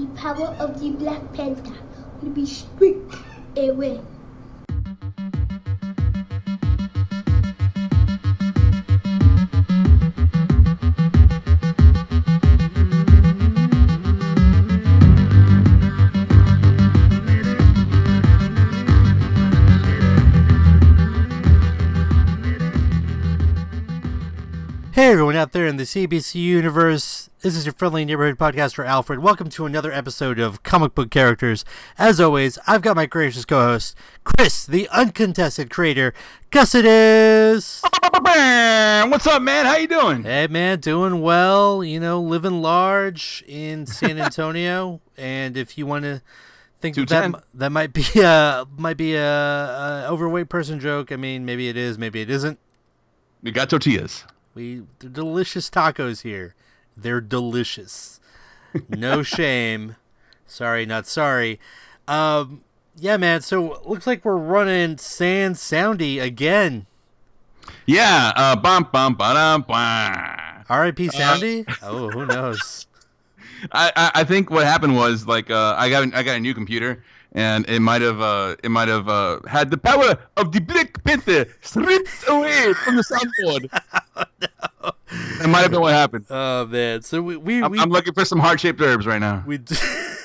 the power of the Black Panther will be stripped away. In the CBC universe, this is your friendly neighborhood podcaster Alfred. Welcome to another episode of Comic Book Characters. As always, I've got my gracious co-host, Chris, the uncontested creator, Cussidus. What's up, man? How you doing? Hey man, doing well, you know, living large in San Antonio, and if you want to think that, that that might be a might be a, a overweight person joke, I mean, maybe it is, maybe it isn't. We got tortillas. We they're delicious tacos here. They're delicious. No shame. Sorry, not sorry. Um yeah, man. So looks like we're running San Soundy again. Yeah. Uh, bum bum ba bum. R.I.P. Soundy. oh, who knows? I, I I think what happened was like uh, I got I got a new computer and it might have uh, it might have uh, had the power of the Black Panther stripped away from the soundboard. That might have been what happened. Oh man. So we we I'm, we, I'm looking for some heart shaped herbs right now. we d-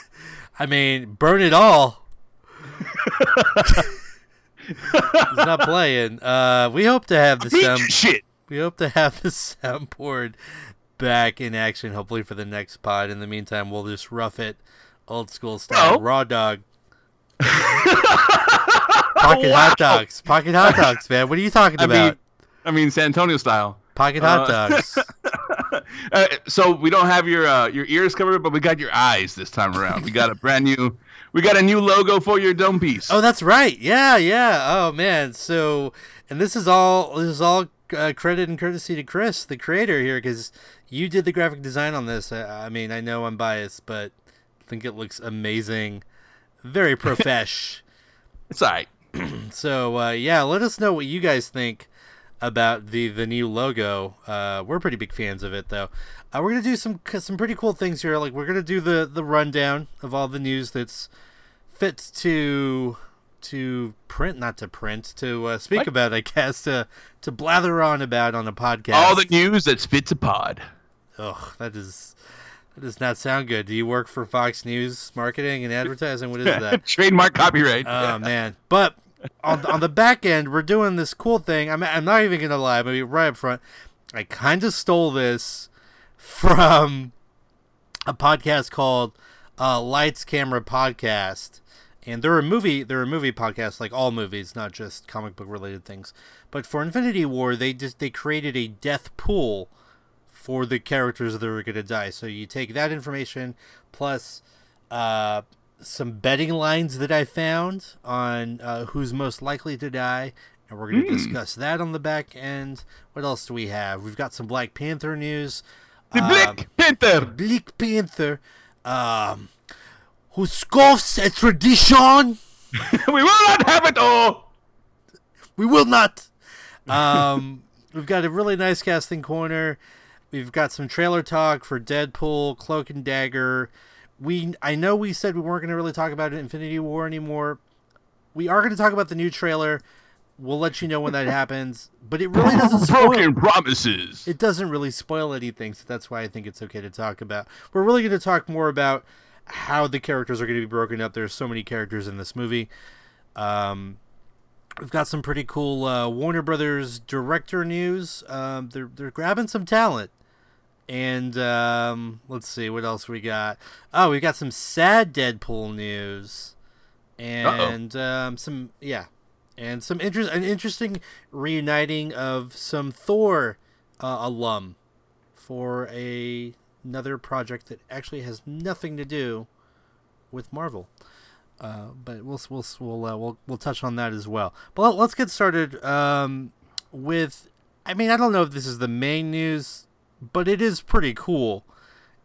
I mean, burn it all. He's not playing. Uh, we hope to have the sound. shit. We hope to have the soundboard back in action, hopefully for the next pod. In the meantime, we'll just rough it, old school style, Oh. raw dog, pocket hot dogs, pocket hot dogs, man. What are you talking I about? mean, I mean San Antonio style. pocket hot uh, dogs. Uh, so we don't have your uh, your ears covered, but we got your eyes this time around. We got a brand new, we got a new logo for your dome piece. oh, that's right. Yeah, yeah. Oh man. So, and this is all this is all uh, credit and courtesy to Chris, the creator here, because you did the graphic design on this. I, I mean, I know I'm biased, but I think it looks amazing. Very profesh. It's alright. So uh, yeah, let us know what you guys think about the the new logo. Uh, we're pretty big fans of it, though. Uh, we're gonna do some some pretty cool things here. Like we're gonna do the the rundown of all the news that's fit to to print, not to print, to uh, speak What? about. I guess to to blather on about on a podcast. All the news that's fit to pod. Ugh, that is that does not sound good. Do you work for Fox News marketing and advertising? What is that? Trademark copyright. Oh man! But on on the back end, we're doing this cool thing. I'm I'm not even gonna lie. Maybe right up front, I kind of stole this from a podcast called uh, Lights Camera Podcast, and they're a movie. They're a movie podcast, like all movies, not just comic book related things. But for Infinity War, they just they created a death pool for the characters that are going to die. So you take that information plus uh, some betting lines that I found on uh, who's most likely to die, and we're going to discuss that on the back end. What else do we have? We've got some Black Panther news. the um, Black Panther. Black Panther, um, who scoffs at tradition. we will not have it all. We will not. Um, we've got a really nice casting corner. We've got some trailer talk for Deadpool, Cloak and Dagger. We I know we said we weren't going to really talk about Infinity War anymore. We are going to talk about the new trailer. We'll let you know when that happens, but it really doesn't spoil. Broken promises. It doesn't really spoil anything, so that's why I think it's okay to talk about. We're really going to talk more about how the characters are going to be broken up. There's so many characters in this movie. Um, we've got some pretty cool uh, Warner Brothers director news. Um, they're they're grabbing some talent, and um, let's see what else we got. Oh, we got some sad Deadpool news, and um, some yeah, and some interest an interesting reuniting of some Thor uh, alum for a another project that actually has nothing to do with Marvel. Uh, but we'll we'll we'll, uh, we'll we'll touch on that as well. But let, let's get started um, with. I mean, I don't know if this is the main news, but it is pretty cool.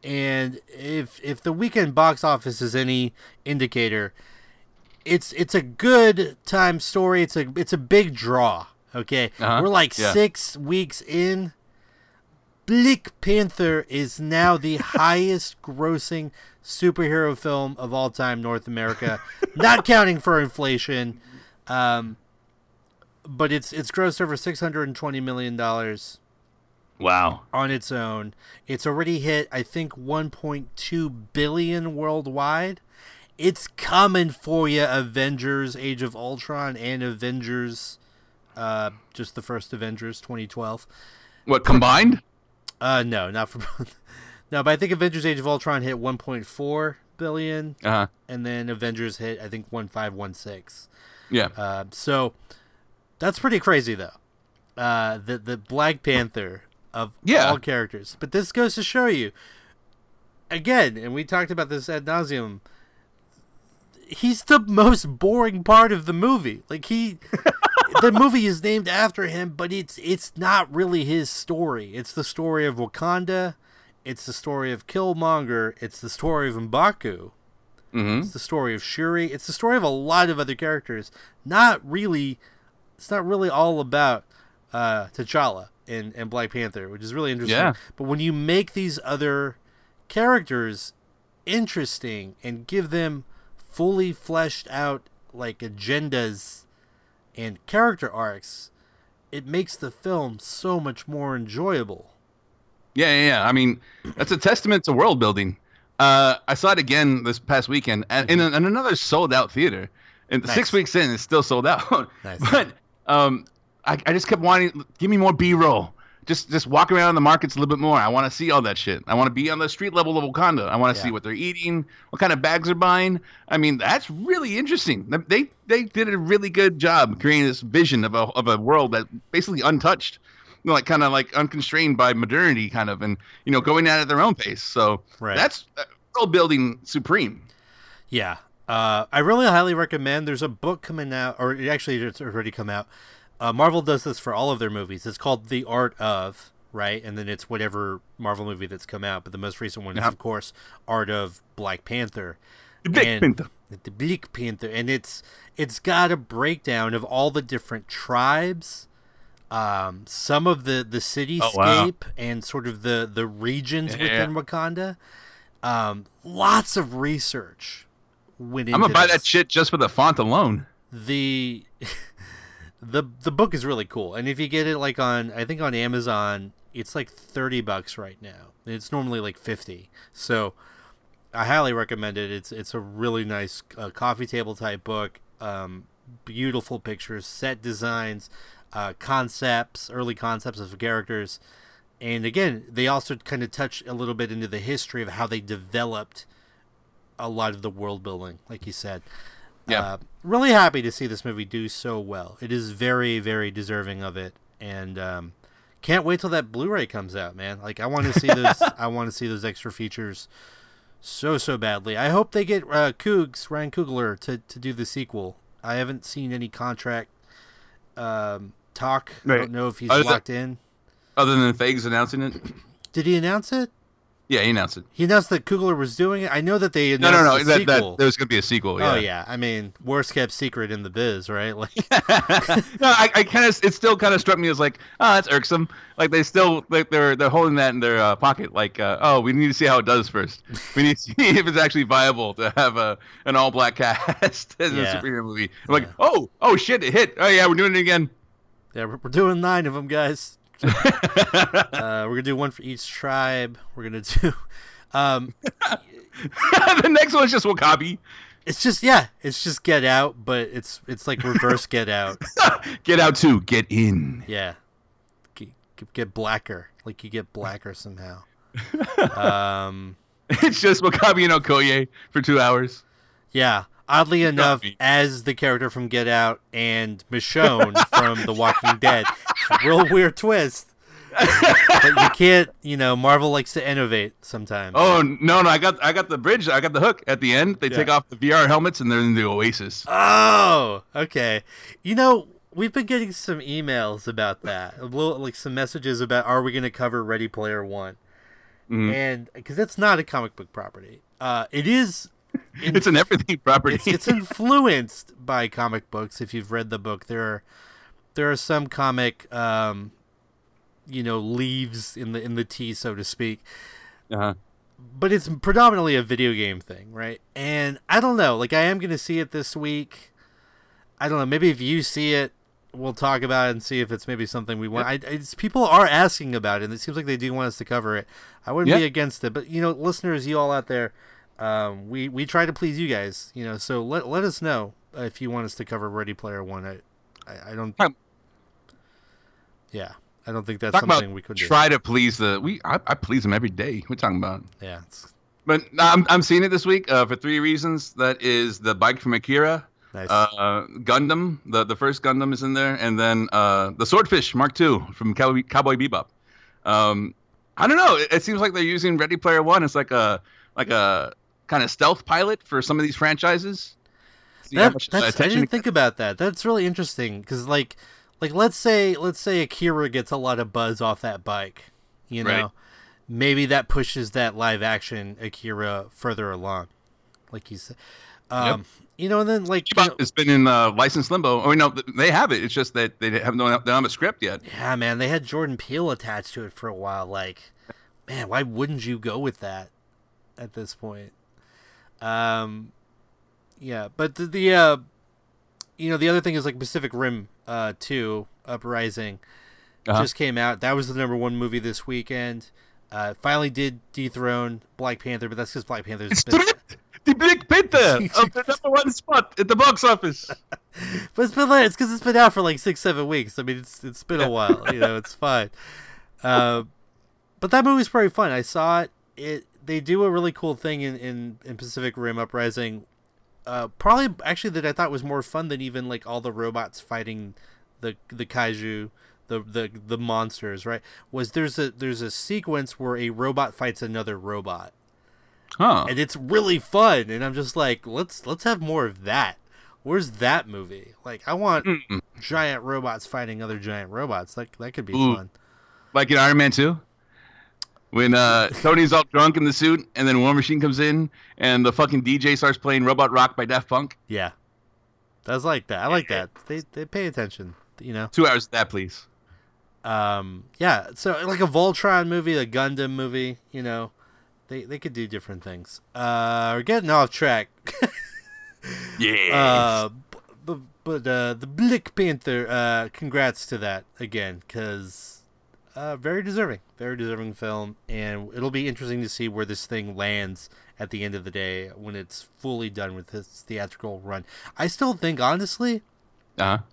And if if the weekend box office is any indicator, it's it's a good time story. It's a it's a big draw. Okay, Uh-huh. we're like Yeah. six weeks in. Black Panther is now the highest grossing superhero film of all time, North America, not counting for inflation. Um, but it's it's grossed over six hundred and twenty million dollars Wow. on its own. It's already hit, I think, 1.2 billion worldwide. It's coming for you, Avengers: Age of Ultron and Avengers, uh, just the first Avengers, 2012. What combined? Uh, no, not for both. no, but I think Avengers: Age of Ultron hit 1.4 billion, Uh huh. and then Avengers hit, I think, 1.516. Yeah. Uh, so that's pretty crazy, though. Uh, the the Black Panther of Yeah. all characters, but this goes to show you again, and we talked about this ad nauseum. He's the most boring part of the movie. Like he, the movie is named after him, but it's it's not really his story. It's the story of Wakanda. It's the story of Killmonger. It's the story of Mbaku. Mm-hmm. It's the story of Shuri. It's the story of a lot of other characters. Not really. It's not really all about uh, T'Challa and, and Black Panther, which is really interesting. Yeah. But when you make these other characters interesting and give them fully fleshed out like agendas and character arcs, it makes the film so much more enjoyable. Yeah, yeah, yeah. I mean, that's a testament to world building. Uh, I saw it again this past weekend and in, in another sold out theater. And Nice. six weeks in, it's still sold out. Nice. But um, I, I just kept wanting, give me more B roll. Just just walk around the markets a little bit more. I want to see all that shit. I want to be on the street level of Wakanda. I want to Yeah. see what they're eating, what kind of bags they're buying. I mean, that's really interesting. They they did a really good job creating this vision of a of a world that basically untouched, you know, like kind of like unconstrained by modernity, kind of, and you know, going at it their own pace. So Right. that's uh, world building supreme. Yeah. Uh, I really highly recommend. There's a book coming out, or it actually it's already come out. Uh, Marvel does this for all of their movies. It's called The Art of, right? And then it's whatever Marvel movie that's come out. But the most recent one is, of course, Art of Black Panther. The Black And- Panther. The Black Panther, and it's it's got a breakdown of all the different tribes, um, some of the the cityscape, Oh, wow. and sort of the the regions Yeah. within Wakanda. Um, lots of research went into I'm gonna buy that shit just for the font alone. The the the book is really cool, and if you get it like on I think on Amazon, it's like thirty bucks right now. It's normally like fifty, so I highly recommend it. It's it's a really nice uh, coffee table type book. Um, beautiful pictures, set designs, uh, concepts, early concepts of characters, and again, they also kind of touch a little bit into the history of how they developed a lot of the world building, like you said. Yeah. Uh, really happy to see this movie do so well. It is very, very deserving of it, and um, can't wait till that Blu-ray comes out, man. Like I want to see those. I want to see those extra features so so badly. I hope they get uh, Cougs Ryan Coogler to to do the sequel. I haven't seen any contract um, talk. I don't know if he's Other than- locked in. Other than Fegs announcing it, Did he announce it? Yeah, he announced it. He announced that Coogler was doing it. I know that they No, announced no, no. the That, sequel. that there's gonna be a sequel. Yeah. Oh yeah, I mean, worst kept secret in the biz, right? Like, no, I, I kind of it still kind of struck me as like, oh, that's irksome. Like they still like they're they're holding that in their uh, pocket. Like, uh, oh, we need to see how it does first. We need to see if it's actually viable to have a an all black cast in Yeah. a superhero movie. I'm like, oh, oh shit, it hit. Oh yeah, we're doing it again. yeah, we're doing nine of them, guys. Uh, we're gonna do one for each tribe. We're gonna do. Um, the next one's just W'Kabi. it's just yeah, it's just Get Out, but it's it's like reverse Get Out. Get out too. Get in. Yeah, get, get blacker, like you get blacker somehow. Um, It's just W'Kabi and Okoye for two hours. yeah. Oddly enough, as the character from Get Out and Michonne from The Walking Dead, real weird twist. but you can't, you know, Marvel likes to innovate sometimes. Oh no, no, I got I got the bridge. I got the hook at the end. They Yeah. take off the VR helmets and they're in the Oasis. Oh, okay. You know, we've been getting some emails about that. A little, like some messages about are we going to cover Ready Player One? Mhm. And because it's not a comic book property, uh, it is. in- It's an everything property. it's, it's influenced by comic books. If you've read the book, there are there are some comic, um, you know leaves in the in the tea, so to speak. Uh-huh. But it's predominantly a video game thing, right? And I don't know. Like I am going to see it this week. I don't know. Maybe if you see it, we'll talk about it and see if it's maybe something we want. I, it's, people are asking about it, and it seems like they do want us to cover it. I wouldn't be against it, but you know, listeners, you all out there, um, we we try to please you guys. You know, so let let us know if you want us to cover Ready Player One. I I, I don't. Yeah, I don't think that's Talk something we could do. try to please the we. I, I please them every day. We're talking about. Yeah, it's But I'm I'm seeing it this week uh, for three reasons. That is the bike from Akira, nice. uh, Gundam. The the first Gundam is in there, and then uh, the Swordfish Mark II from Cowboy, Cowboy Bebop. Um, I don't know. It, it seems like they're using Ready Player One It's like a like a kind of stealth pilot for some of these franchises. See how That- much that's, I didn't think about that. That's really interesting because, like, like let's say let's say Akira gets a lot of buzz off that bike, you know, Right. maybe that pushes that live action Akira further along, like you said. Um, You know, and then like you know- has been in uh, licensed limbo. Oh no, they have it. It's just that they have no, they don't have a script yet. yeah, man, they had Jordan Peele attached to it for a while. Like, man, why wouldn't you go with that at this point? Um, yeah, but the, the uh, you know, the other thing is like Pacific Rim uh two Uprising Uh-huh. just came out. That was the number one movie this weekend. Uh, finally did dethrone Black Panther, but that's because Black Panther's been, the Black Panther of the number one spot at the box office. but it's been like, it's because it's been out for like six, seven weeks. I mean, it's it's been a while. You know, it's fine. Uh, but that movie's pretty fun. I saw it. It they do a really cool thing in in, in Pacific Rim Uprising. Uh, probably actually that I thought was more fun than even like all the robots fighting the the kaiju, the the the monsters. Right? Was there's a there's a sequence where a robot fights another robot Huh. and it's really fun and i'm just like let's let's have more of that where's that movie like i want Mm-mm. giant robots fighting other giant robots like that could be Ooh. fun Like in Iron Man 2? When uh, Tony's all drunk in the suit, and then War Machine comes in, and the fucking DJ starts playing Robot Rock by Daft Punk. yeah that's like that i like that they they pay attention you know Two hours of that, please. um yeah so like a voltron movie a gundam movie you know they they could do different things uh we're getting off track Yeah. Uh, but but uh, the Black Panther. Uh, congrats to that again, because uh, very deserving, very deserving film, and it'll be interesting to see where this thing lands at the end of the day when it's fully done with its theatrical run. I still think, honestly, uh-huh.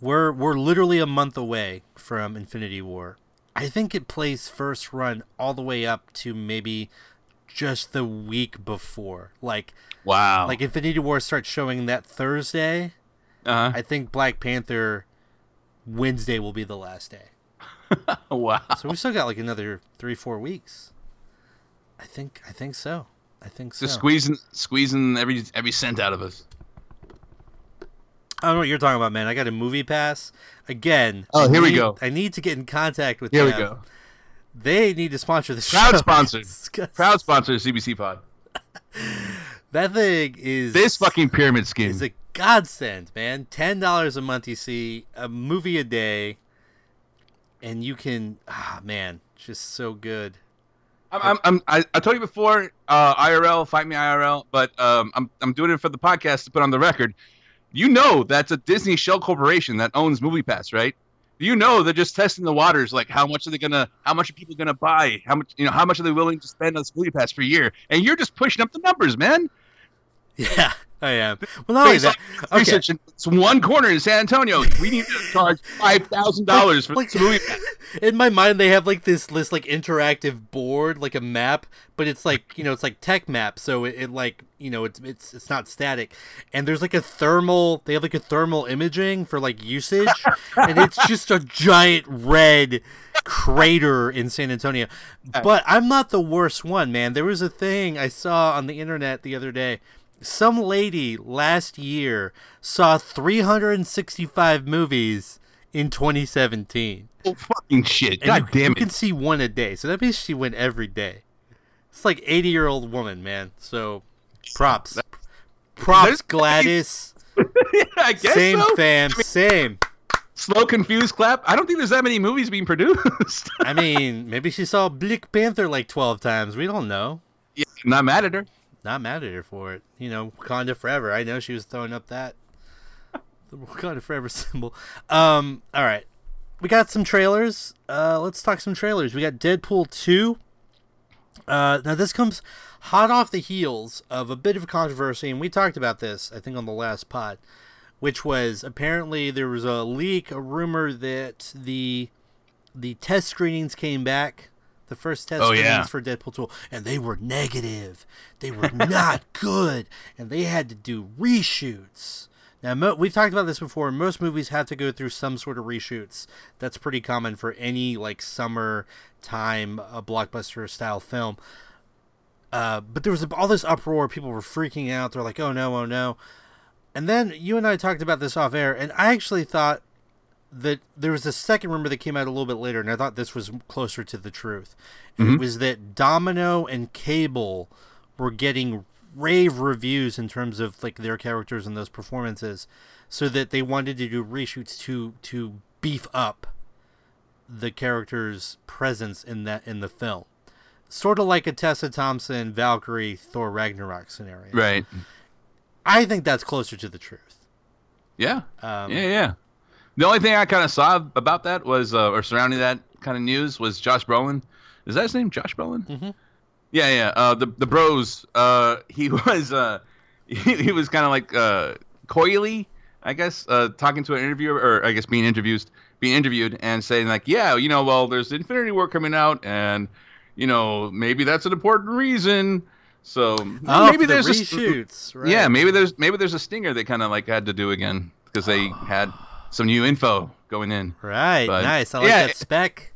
we're we're literally a month away from Infinity War. I think it plays first run all the way up to maybe just the week before, like Wow. like Infinity War starts showing that Thursday. uh-huh. I think Black Panther Wednesday will be the last day. wow. So we still got like another three, four weeks. I think I think so. I think so. Just squeezing, squeezing every every cent out of us. I don't know what you're talking about, man. I got a movie pass. Again. Oh, I here we go. I need to get in contact with Here we them. go. They need to sponsor the show. Proud sponsor. Proud sponsor of CBC Pod. That thing is This fucking pyramid scheme is a godsend, man. Ten dollars a month, you see a movie a day, and you can ah man, just so good. I'm, I'm, I'm, I, I told you before, uh, IRL, fight me IRL, but um, I'm, I'm doing it for the podcast to put on the record. You know that's a Disney shell corporation that owns MoviePass, right? You know they're just testing the waters, like how much are they gonna, how much are people gonna buy, how much, you know, how much are they willing to spend on this MoviePass per year? And you're just pushing up the numbers, man. Yeah, Oh, I am. Well, not only that, okay. research in it's one corner in San Antonio. We need to charge five thousand dollars for Like- this MoviePass. in my mind they have like this this like interactive board like a map but it's like you know it's like tech map so it, it like you know it's it's it's not static and there's like a thermal they have like a thermal imaging for like usage and it's just a giant red crater in San Antonio but I'm not the worst one man there was a thing I saw on the internet the other day some lady last year saw 365 movies in 2017 Oh, fucking shit! God you, damn you it! You can see one a day. So that means she went every day. It's like 80 year old woman, man. So props. Props, There's- Gladys. I guess Same so. fam. Same. slow, confused clap. I don't think there's that many movies being produced. I mean, maybe she saw Black Panther like twelve times. We don't know. yeah, not mad at her. Not mad at her for it. You know, Wakanda forever. I know she was throwing up that the Wakanda forever symbol. Um, all right, we got some trailers. Uh, let's talk some trailers. We got Deadpool two. Uh, now this comes hot off the heels of a bit of controversy, and we talked about this, I think, on the last pod, which was apparently there was a leak, a rumor that the the test screenings came back, the first test Oh, yeah. for Deadpool 2, and they were negative. They were not good, and they had to do reshoots. Now, mo- we've talked about this before. Most movies have to go through some sort of reshoots. That's pretty common for any like summer time uh, blockbuster style film. Uh, but there was all this uproar. People were freaking out. They're like, "Oh no, oh no!" And then you and I talked about this off air, and I actually thought that there was a second rumor that came out a little bit later, and I thought this was closer to the truth. And It was that Domino and Cable were getting rave reviews in terms of like their characters and those performances, so that they wanted to do reshoots to to beef up the character's presence in that in the film. Sort of like a Tessa Thompson, Valkyrie, Thor Ragnarok scenario. Right. I think that's closer to the truth. Yeah. Um, yeah, yeah. The only thing I kind of saw about that was, uh, or surrounding that kind of news, was Josh Brolin. Is that his name, Josh Brolin? Mhm. Yeah, yeah. Uh, the the Bros. Uh, he was uh, he, he was kind of like uh, coyly, I guess, uh, talking to an interviewer, or I guess being interviewed, being interviewed, and saying like, yeah, you know, well, there's Infinity War coming out, and you know, maybe that's an important reason. So Oh, maybe the there's a reshoots. Right. yeah, maybe there's maybe there's a stinger they kind of like had to do again because they had some new info going in. Right. But- nice. I like yeah, that spec.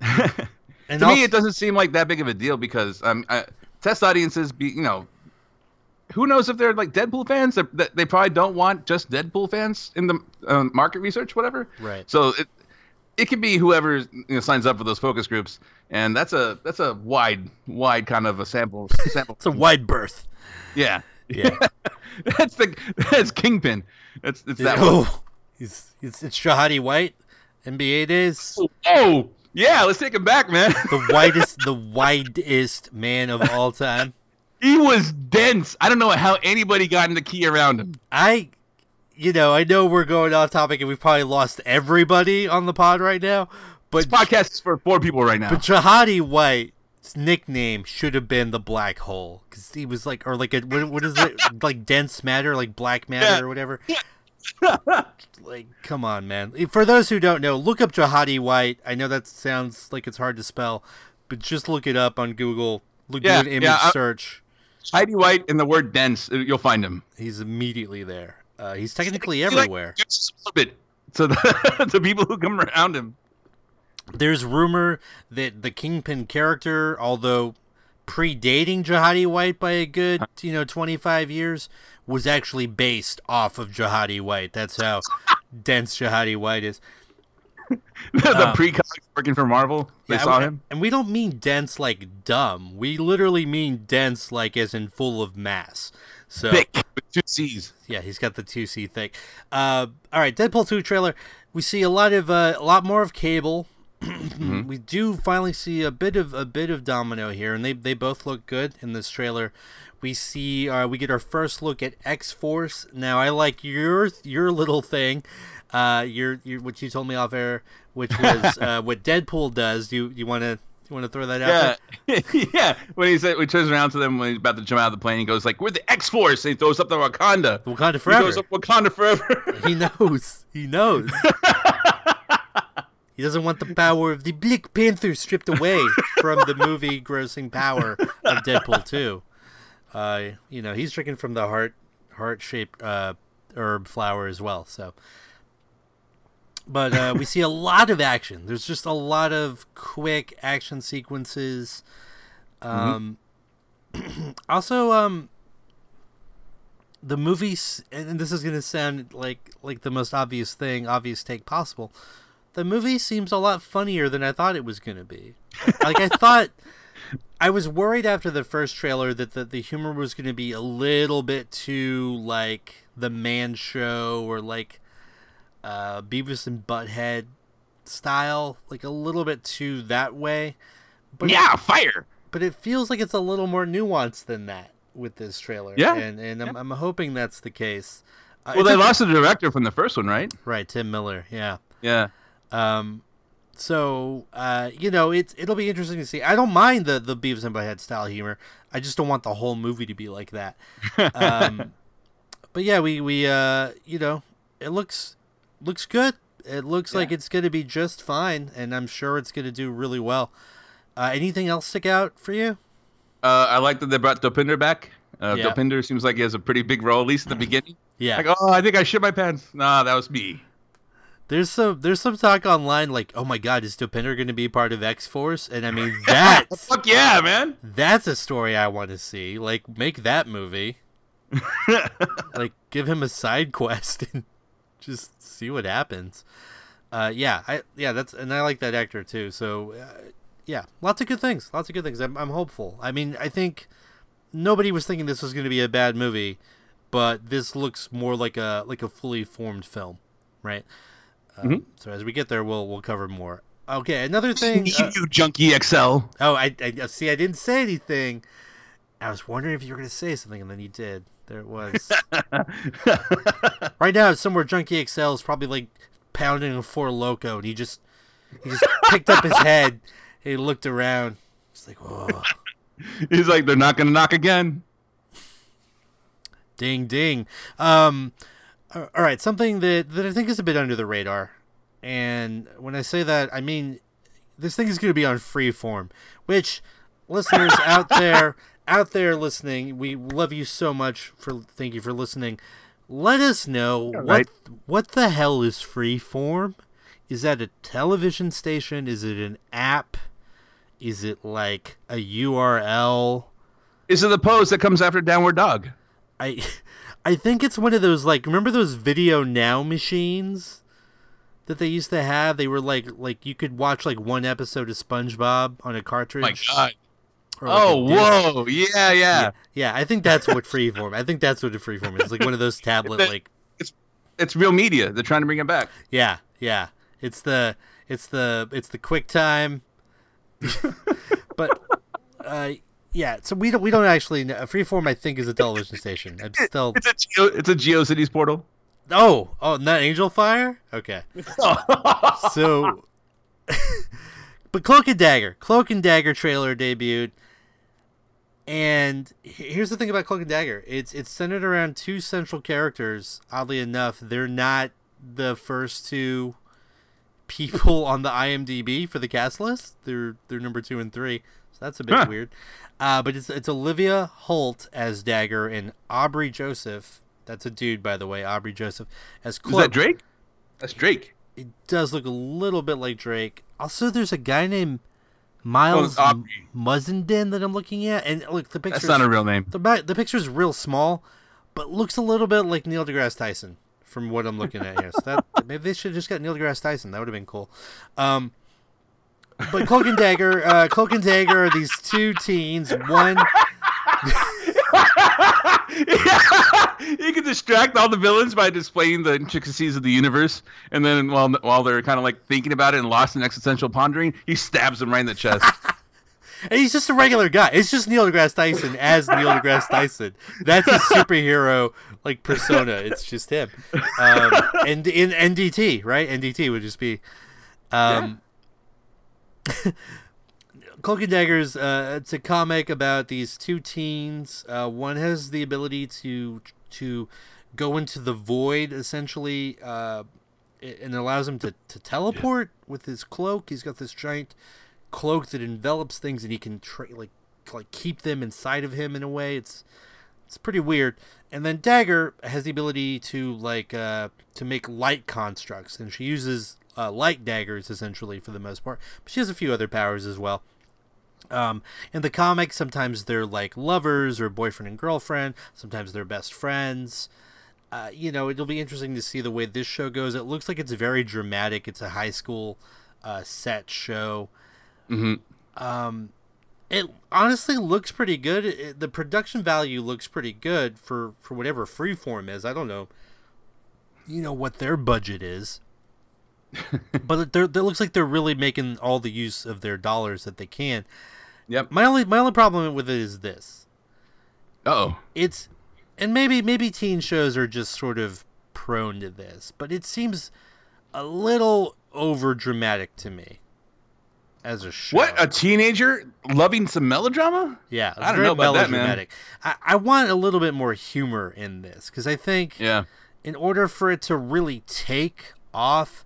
And to also, me, it doesn't seem like that big of a deal because um, uh, test audiences, be you know, who knows if they're like Deadpool fans? They're, they they probably don't want just Deadpool fans in the um, market research, whatever. Right. So it it could be whoever you know, signs up for those focus groups, and that's a that's a wide wide kind of a sample sample. It's a wide berth. yeah, Yeah. that's the that's Kingpin. That's it's that one. oh, he's, he's, it's Shahadi White. NBA days. Oh yeah, let's take him back, man. The widest, the widest man of all time. he was dense. I don't know how anybody got in the key around him. I, you know, I know we're going off topic and we've probably lost everybody on the pod right now, but This podcast is for four people right now. But Jihadi White's nickname should have been the Black Hole because he was like, or like a what, what is it, like dense matter, like black matter Yeah. or whatever. like, come on, man. For those who don't know, look up Jihadi White. I know that sounds like it's hard to spell, but just look it up on Google. Look Yeah, do an image yeah, search. Heidi White and the word dense, uh, you'll find him. He's immediately there. Uh, he's technically He, like, everywhere. gets a little bit to the, the people who come around him. There's rumor that the Kingpin character, although predating Jihadi White by a good, you know, 25 years, was actually based off of Jihadi White. That's how dense Jihadi White is. the Um, pre working for Marvel, they Yeah, saw him. And we don't mean dense like dumb. We literally mean dense like as in full of mass. So Thick with two C's. yeah, he's got the two C thick. Uh, all right, Deadpool two trailer. We see a lot of uh, a lot more of Cable. We do finally see a bit of a bit of Domino here, and they they both look good in this trailer. We see uh, we get our first look at X Force. Now I like your your little thing, uh, your your what you told me off air, which was uh, what Deadpool does. Do you you want to you want to throw that out? Yeah, there? yeah. When he said, when he turns around to them when he's about to jump out of the plane, he goes like, "We're the X Force," and he throws up the Wakanda. Wakanda forever. He goes up Wakanda forever. He knows. He knows. he doesn't want the power of the Black Panther stripped away from the movie grossing power of Deadpool 2. Uh, you know, he's drinking from the heart heart shaped uh, herb flower as well. So, but uh, we see a lot of action. There's just a lot of quick action sequences. Um, also, um, the movies, and this is gonna sound like like the most obvious thing, obvious take possible. The movie seems a lot funnier than I thought it was gonna be. Like I thought, I was worried after the first trailer that the, the humor was gonna be a little bit too like the Man Show or like uh, Beavis and Butthead style, like a little bit too that way. But yeah, fire. but it feels like it's a little more nuanced than that with this trailer. Yeah. and and I'm, I'm hoping that's the case. Uh, Well, they lost the director from the first one, right? right, Tim Miller. Yeah. Yeah. Um, so uh, you know, it's it'll be interesting to see. I don't mind the the Beavis and Butthead style humor. I just don't want the whole movie to be like that. Um, but yeah, we we uh, you know, it looks looks good. It looks like it's going to be just fine, and I'm sure it's going to do really well. Uh, anything else stick out for you? Uh, I like that they brought Dopinder back. Uh, Yeah. Dopinder seems like he has a pretty big role, at least at the beginning. Yeah, Like, oh, I think I shit my pants. Nah, that was me. There's some there's some talk online like, oh my god, is Dopinder going to be part of X Force? And I mean that Fuck yeah, man. that's a story I want to see. Like, make that movie. like, give him a side quest and just see what happens. Uh, yeah, I yeah, that's and I like that actor too. So, uh, yeah, lots of good things. Lots of good things. I'm I'm hopeful. I mean, I think nobody was thinking this was going to be a bad movie, but this looks more like a like a fully formed film, right? Um, Mhm. So as we get there, we'll we'll cover more. Okay, another thing. uh, you junkie XL. Oh, I, I see. I didn't say anything. I was wondering if you were going to say something, and then you did. There it was. right now, somewhere Junkie XL is probably like pounding a Four Loko, and he just he just picked up his head. He looked around. He's like, "Whoa, He's like, they're not gonna knock again. ding, ding." Um, a- Uh, all right, something that that I think is a bit under the radar, and when I say that, I mean this thing is going to be on freeform, which listeners out there out there listening, we love you so much for thank you for listening. Let us know what right. what the hell is freeform? Is that a television station? Is it an app? Is it like a URL? Is it the pose that comes after Downward Dog? I I think it's one of those like remember those video now machines that they used to have? They were like like you could watch like one episode of SpongeBob on a cartridge. My God. like, Oh, whoa. Yeah, yeah. Yeah, yeah, I think that's what freeform. I think that's what a freeform is. Like one of those tablet like It's real media. They're trying to bring it back. yeah, yeah. It's the it's the it's the quick time. but uh yeah, so we don't we don't actually know. Freeform I think is a television station. I'm still It's a Geo, it's a GeoCities portal. Oh, oh, not Angel Fire? Okay. So But Cloak and Dagger. Cloak and Dagger trailer debuted. And here's the thing about Cloak and Dagger. It's it's centered around two central characters. Oddly enough, they're not the first two people on the IMDb for the cast list. They're they're number 2 and 3. So that's a bit Huh. weird. Uh, but it's it's Olivia Holt as Dagger and Aubrey Joseph. That's a dude by the way, Aubrey Joseph as Is that Drake? That's Drake. it does look a little bit like Drake. Also, there's a guy named Miles Well. Mussenden that I'm looking at, and look, the picture That's not a real name. the the picture's real small, but looks a little bit like Neil deGrasse Tyson from what I'm looking at here. So that maybe they should have just got Neil deGrasse Tyson. That would have been cool. Um, but Cloak and Dagger, uh, Cloak and Dagger are these two teens. One, you can distract all the villains by displaying the intricacies of the universe, and then while while they're kind of like thinking about it and lost in existential pondering, he stabs them right in the chest. and he's just a regular guy. It's just Neil deGrasse Tyson as Neil deGrasse Tyson. That's a superhero like persona. It's just him. Um, and in NDT, right? NDT would just be. Um, Cloak and Daggers. Uh, it's a comic about these two teens. Uh, one has the ability to to go into the void, essentially, uh, and it allows him to, to teleport with his cloak. He's got this giant cloak that envelops things, and he can tra- like like keep them inside of him in a way. It's it's pretty weird. And then Dagger has the ability to like uh, to make light constructs, and she uses uh, light daggers essentially for the most part. But she has a few other powers as well. Um, in the comics, sometimes they're like lovers or boyfriend and girlfriend. Sometimes they're best friends. Uh, you know, it'll be interesting to see the way this show goes. It looks like it's very dramatic. It's a high school uh, set show. hmm Um, it honestly looks pretty good. It, the production value looks pretty good for for whatever Freeform is. I don't know you know what their budget is. but they're, it looks like they're really making all the use of their dollars that they can. Yep. My only my only problem with it is this: Oh. it's and maybe maybe teen shows are just sort of prone to this, but it seems a little over dramatic to me as a show. What a teenager loving some melodrama? Yeah, I don't know about that, man. I, I want a little bit more humor in this because I think Yeah. in order for it to really take off,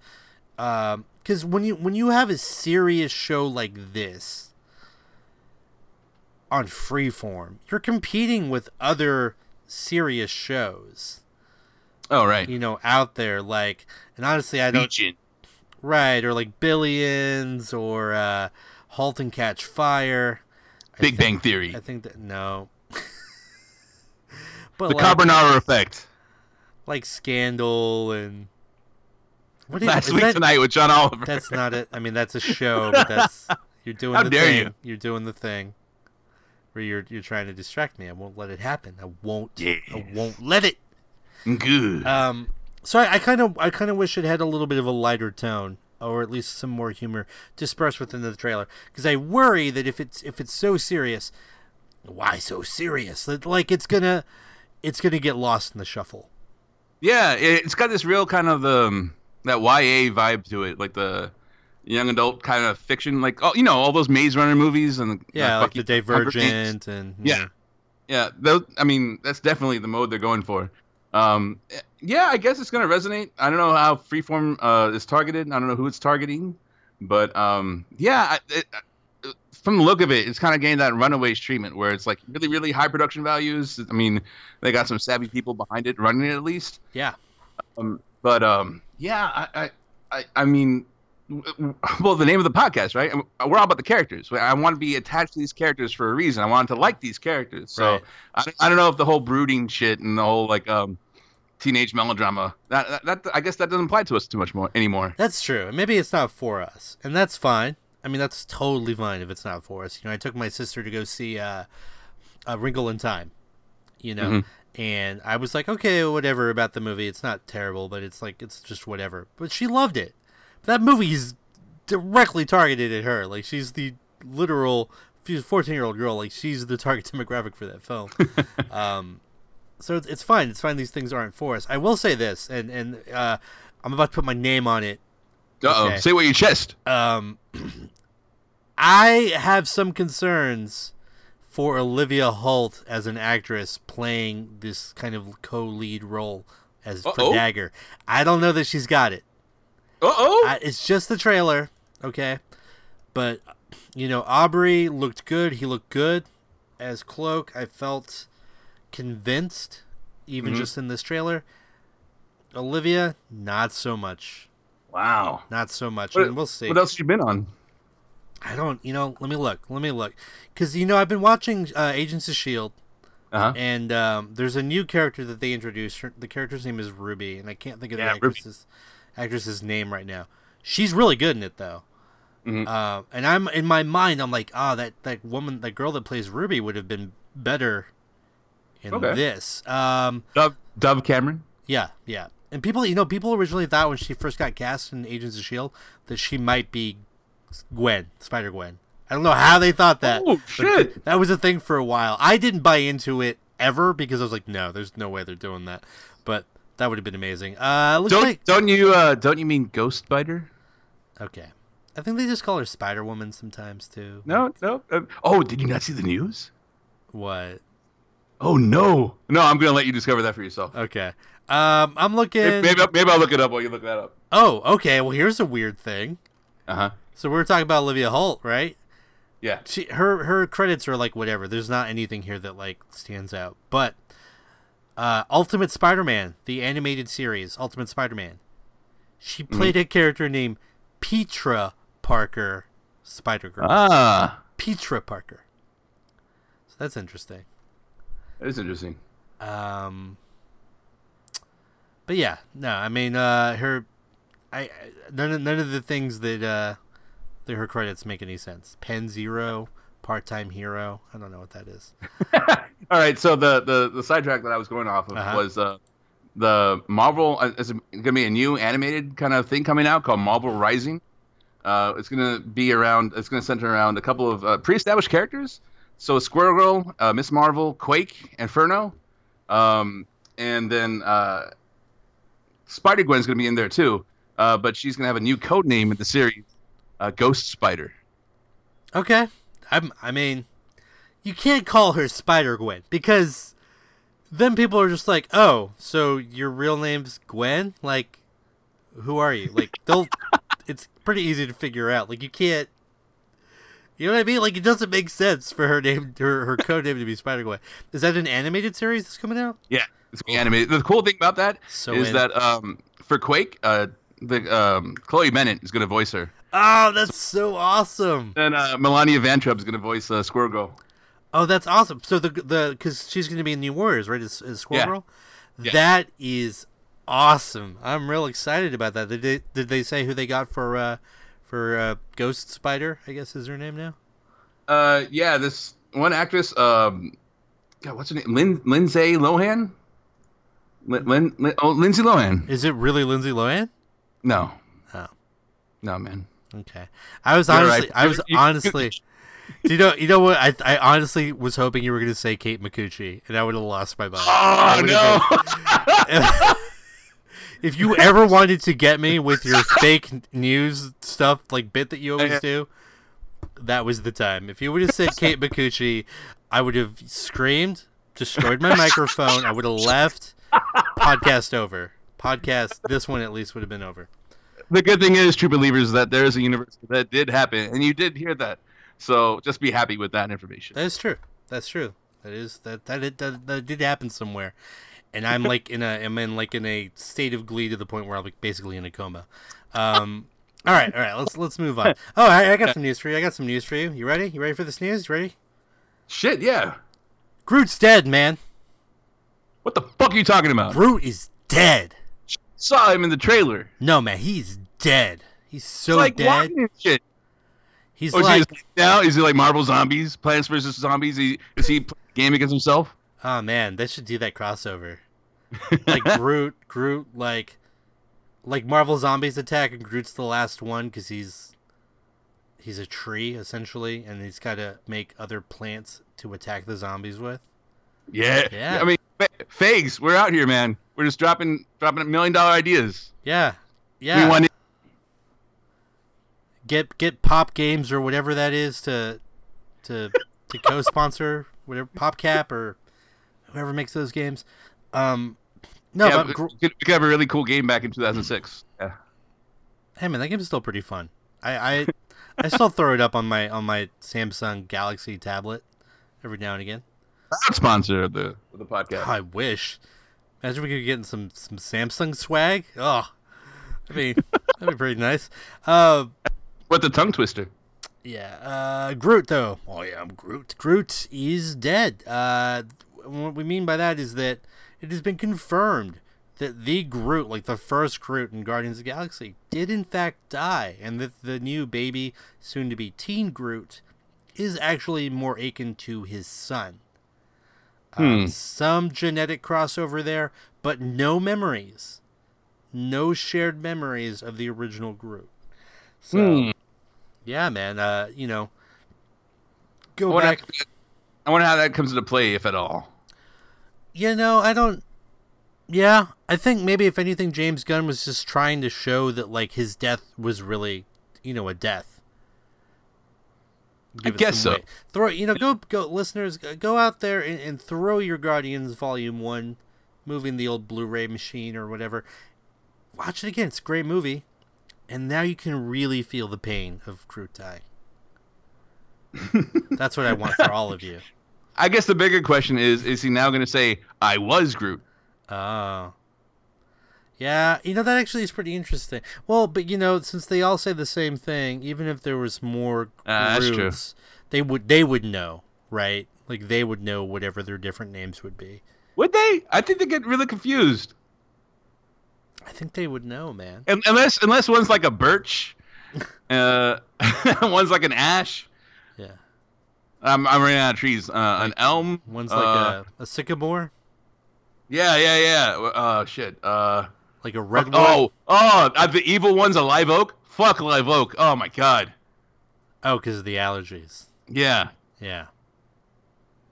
um, because when you when you have a serious show like this on Freeform, you're competing with other serious shows, Oh right. you know, out there. Like, and honestly, I don't Legion. Right or like Billions or uh, Halt and Catch Fire. I Big think- Bang Theory. I think that no. but The like, Carbonaro Effect. like Scandal and what is, Last is week that- tonight with John Oliver. That's not it. I mean, that's a show, but that's you're doing How the dare thing. you. are doing the thing where you're you're trying to distract me. I won't let it happen. I won't. I won't let it. Good. Um, so I kind of I kind of wish it had a little bit of a lighter tone, or at least some more humor dispersed within the trailer, because I worry that if it's if it's so serious, why so serious? That like it's gonna it's gonna get lost in the shuffle. yeah, it- it's got this real kind of um, that YA vibe to it, like the young adult kind of fiction, like oh, you know, all those Maze Runner movies and Yeah, uh, like the Divergent and Yeah. Yeah, those, I mean, that's definitely the mode they're going for. Um, yeah, I guess it's gonna resonate. I don't know how Freeform uh, is targeted. I don't know who it's targeting, but um, yeah, I- it, uh, from the look of it, it's kind of getting that Runaways treatment, where it's like really, really high production values. I mean, they got some savvy people behind it, running it at least. yeah. Um, but um, yeah, I, I, I, I mean, well, the name of the podcast, right? We're all about the characters. I want to be attached to these characters for a reason. I want to like these characters. So Right. I, I don't know if the whole brooding shit and the whole like um, teenage melodrama that, that that I guess that doesn't apply to us too much more anymore. That's true. Maybe it's not for us, and that's fine. I mean, that's totally fine if it's not for us. You know, I took my sister to go see uh, a Wrinkle in Time. You know, Mhm. and I was like, okay, whatever about the movie. It's not terrible, but it's like it's just whatever. But she loved it. That movie is directly targeted at her. Like she's the literal. She's a fourteen-year-old girl. Like she's the target demographic for that film. um, so it's, it's fine. It's fine. These things aren't for us. I will say this, and and uh, I'm about to put my name on it Uh oh, Okay. say what you chest. um, I have some concerns for Olivia Holt as an actress playing this kind of co-lead role as for Uh-oh. Dagger. I don't know that she's got it. Uh oh. It's just the trailer, okay? But you know, Aubrey looked good. He looked good as Cloak. I felt convinced, even Mhm. just in this trailer. Olivia, not so much. Wow. Not so much. What, and we'll see. what else you been on? I don't, you know, let me look. Let me look. Because, you know, I've been watching uh, Agents of S.H.I.E.L.D., Uh huh. and um, there's a new character that they introduced. Her, the character's name is Ruby, and I can't think of Yeah, the actress's, actress's name right now. She's really good in it, though. Mhm. Uh, and I'm in my mind, I'm like, ah, that, that woman, that girl that plays Ruby would have been better in Okay. this. Um, Dove, Dove Cameron. yeah, yeah. And people, you know, people originally thought when she first got cast in Agents of S.H.I.E.L.D. that she might be Gwen, Spider Gwen. I don't know how they thought that. Oh, shit. th- that was a thing for a while. I didn't buy into it ever because I was like, no, there's no way they're doing that. But that would have been amazing. Uh, looks Don't like don't you uh don't you mean Ghost Spider? okay. I think they just call her Spider Woman sometimes too. No, no. Uh, oh, did you not see the news? What? Oh no, no. I'm gonna let you discover that for yourself. Okay. Um, I'm looking. Maybe, maybe, maybe I'll look it up while you look that up. Oh, okay. Well, here's a weird thing. Uh huh. So we we're talking about Olivia Holt, right? Yeah. she her her credits are like whatever. There's not anything here that like stands out. But uh Ultimate Spider-Man, the animated series, Ultimate Spider-Man. She played a character named Petra Parker Spider-Girl. Ah, Petra Parker. So that's interesting. Is interesting. Um But yeah, no, I mean uh her I none of, none of the things that uh that her credits make any sense. Pen Zero, Part-Time Hero. I don't know what that is. All right. So the, the the sidetrack that I was going off of Uh-huh. was uh, the Marvel uh, is gonna be a new animated kind of thing coming out called Marvel Rising. Uh, it's gonna be around. It's gonna center around a couple of uh, pre-established characters. So Squirrel Girl, uh, Miss Marvel, Quake, Inferno, um, and then uh, Spider Gwen's gonna be in there too. Uh, but she's gonna have a new code name in the series, uh, Ghost Spider. Okay. I'm I mean you can't call her Spider Gwen because then people are just like, "Oh, so your real name's Gwen?" Like who are you? Like they'll it's pretty easy to figure out. Like you can't you know what I mean? Like it doesn't make sense for her name her, her code name to be Spider Gwen. Is that an animated series that's coming out? Yeah, it's gonna animated. The cool thing about that is So in. that um, for Quake, uh, the um, Chloe Bennet is gonna voice her, Oh, that's so awesome. and uh, Milana Vayntrub is gonna voice uh, Squirrel Girl. Oh, that's awesome. So the the because she's going to be in New Warriors, right? Is, as Squirrel Yeah. Girl. Yeah. That is awesome. I'm real excited about that. Did they did they say who they got for uh for uh, Ghost Spider? I guess is her name now. Uh, yeah, this one actress, um, God, what's her name? Lin- Lindsay Lohan. Lin- Lin- Lin- oh, Lindsay Lohan. Is it really Lindsay Lohan? No. Oh. No, man. Okay. I was honestly, right. I was honestly. Do you know? You know what? I I honestly was hoping you were going to say Kate Micucci, and I would have lost my mind. Oh no! if you ever wanted to get me with your fake news stuff, like bit that you always do, that was the time. If you would have said Kate Micucci, I would have screamed, destroyed my microphone. I would have left. Podcast over. Podcast. This one at least would have been over. the good thing is, true believers, that there is a universe that did happen, and you did hear that. So just be happy with that information. That is true. That's true. That is that that it, that, that did happen somewhere, and I'm like in a I'm in like in a state of glee to the point where I'm like basically in a coma. Um. All right, all right. Let's let's move on. Oh, I, I got some news for you. I got some news for you. You ready? You ready for this news? You ready? Shit, yeah. Groot's dead, man. What the fuck are you talking about? Groot is dead. Saw him in the trailer. No, man, he's dead. He's so like dead. and shit. He's Oh, like, geez, now is he like Marvel Zombies, Plants vs Zombies? He, is he playing game against himself? oh man, they should do that crossover. Like Groot, Groot, like, like Marvel Zombies attack, and Groot's the last one because he's he's a tree essentially, and he's got to make other plants to attack the zombies with. Yeah. Yeah. I mean, fa- Fags, we're out here, man. We're just dropping dropping a million dollar ideas. Yeah, yeah. We want get get Pop Games or whatever that is to to to co-sponsor whatever PopCap or whoever makes those games. Um, no, yeah, but we, could, we could have a really cool game back in 2006. Yeah. hey man, that game is still pretty fun. I I, I still throw it up on my on my Samsung Galaxy tablet every now and again. Proud sponsor of the of the podcast. I wish. Imagine we could get in some some Samsung swag. Oh, I mean that'd be pretty nice. Uh, What the tongue twister? Yeah, uh, Groot though. Oh yeah, I'm Groot. Groot is dead. Uh, what we mean by that is that it has been confirmed that the Groot, like the first Groot in Guardians of the Galaxy, did in fact die, and that the new baby, soon to be teen Groot, is actually more akin to his son. Um, Hmm. some genetic crossover there, but no memories, no shared memories of the original Groot. So. Hmm. Yeah, man. Uh, you know, I go wonder, back. how, I wonder how that comes into play, if at all. You know, I don't. Yeah, I think maybe if anything, James Gunn was just trying to show that like his death was really, you know, a death. I guess so. Throw you know, go go listeners, go- out there and, and throw your Guardians Volume One, moving the old Blu-ray machine or whatever. Watch it again. It's a great movie, and now you can really feel the pain of dying. That's what I want for all of you. I guess the bigger question is: Is he now going to say, "I was Groot"? Oh. Yeah, you know that actually is pretty interesting. Well, but you know, since they all say the same thing, even if there was more true. Groots, they would they would know, right? Like they would know whatever their different names would be. Would they? I think they get really confused. I think they would know, man. Un- Unless unless one's like a birch, uh, one's like an ash. I'm I'm running out of trees. Uh, an elm. One's like uh, a, a sycamore. Yeah, yeah, yeah. Uh, shit. Uh, Like a red one? oh, oh, the evil one's a live oak. Fuck live oak. Oh my god. Oh, because of the allergies. Yeah, Yeah.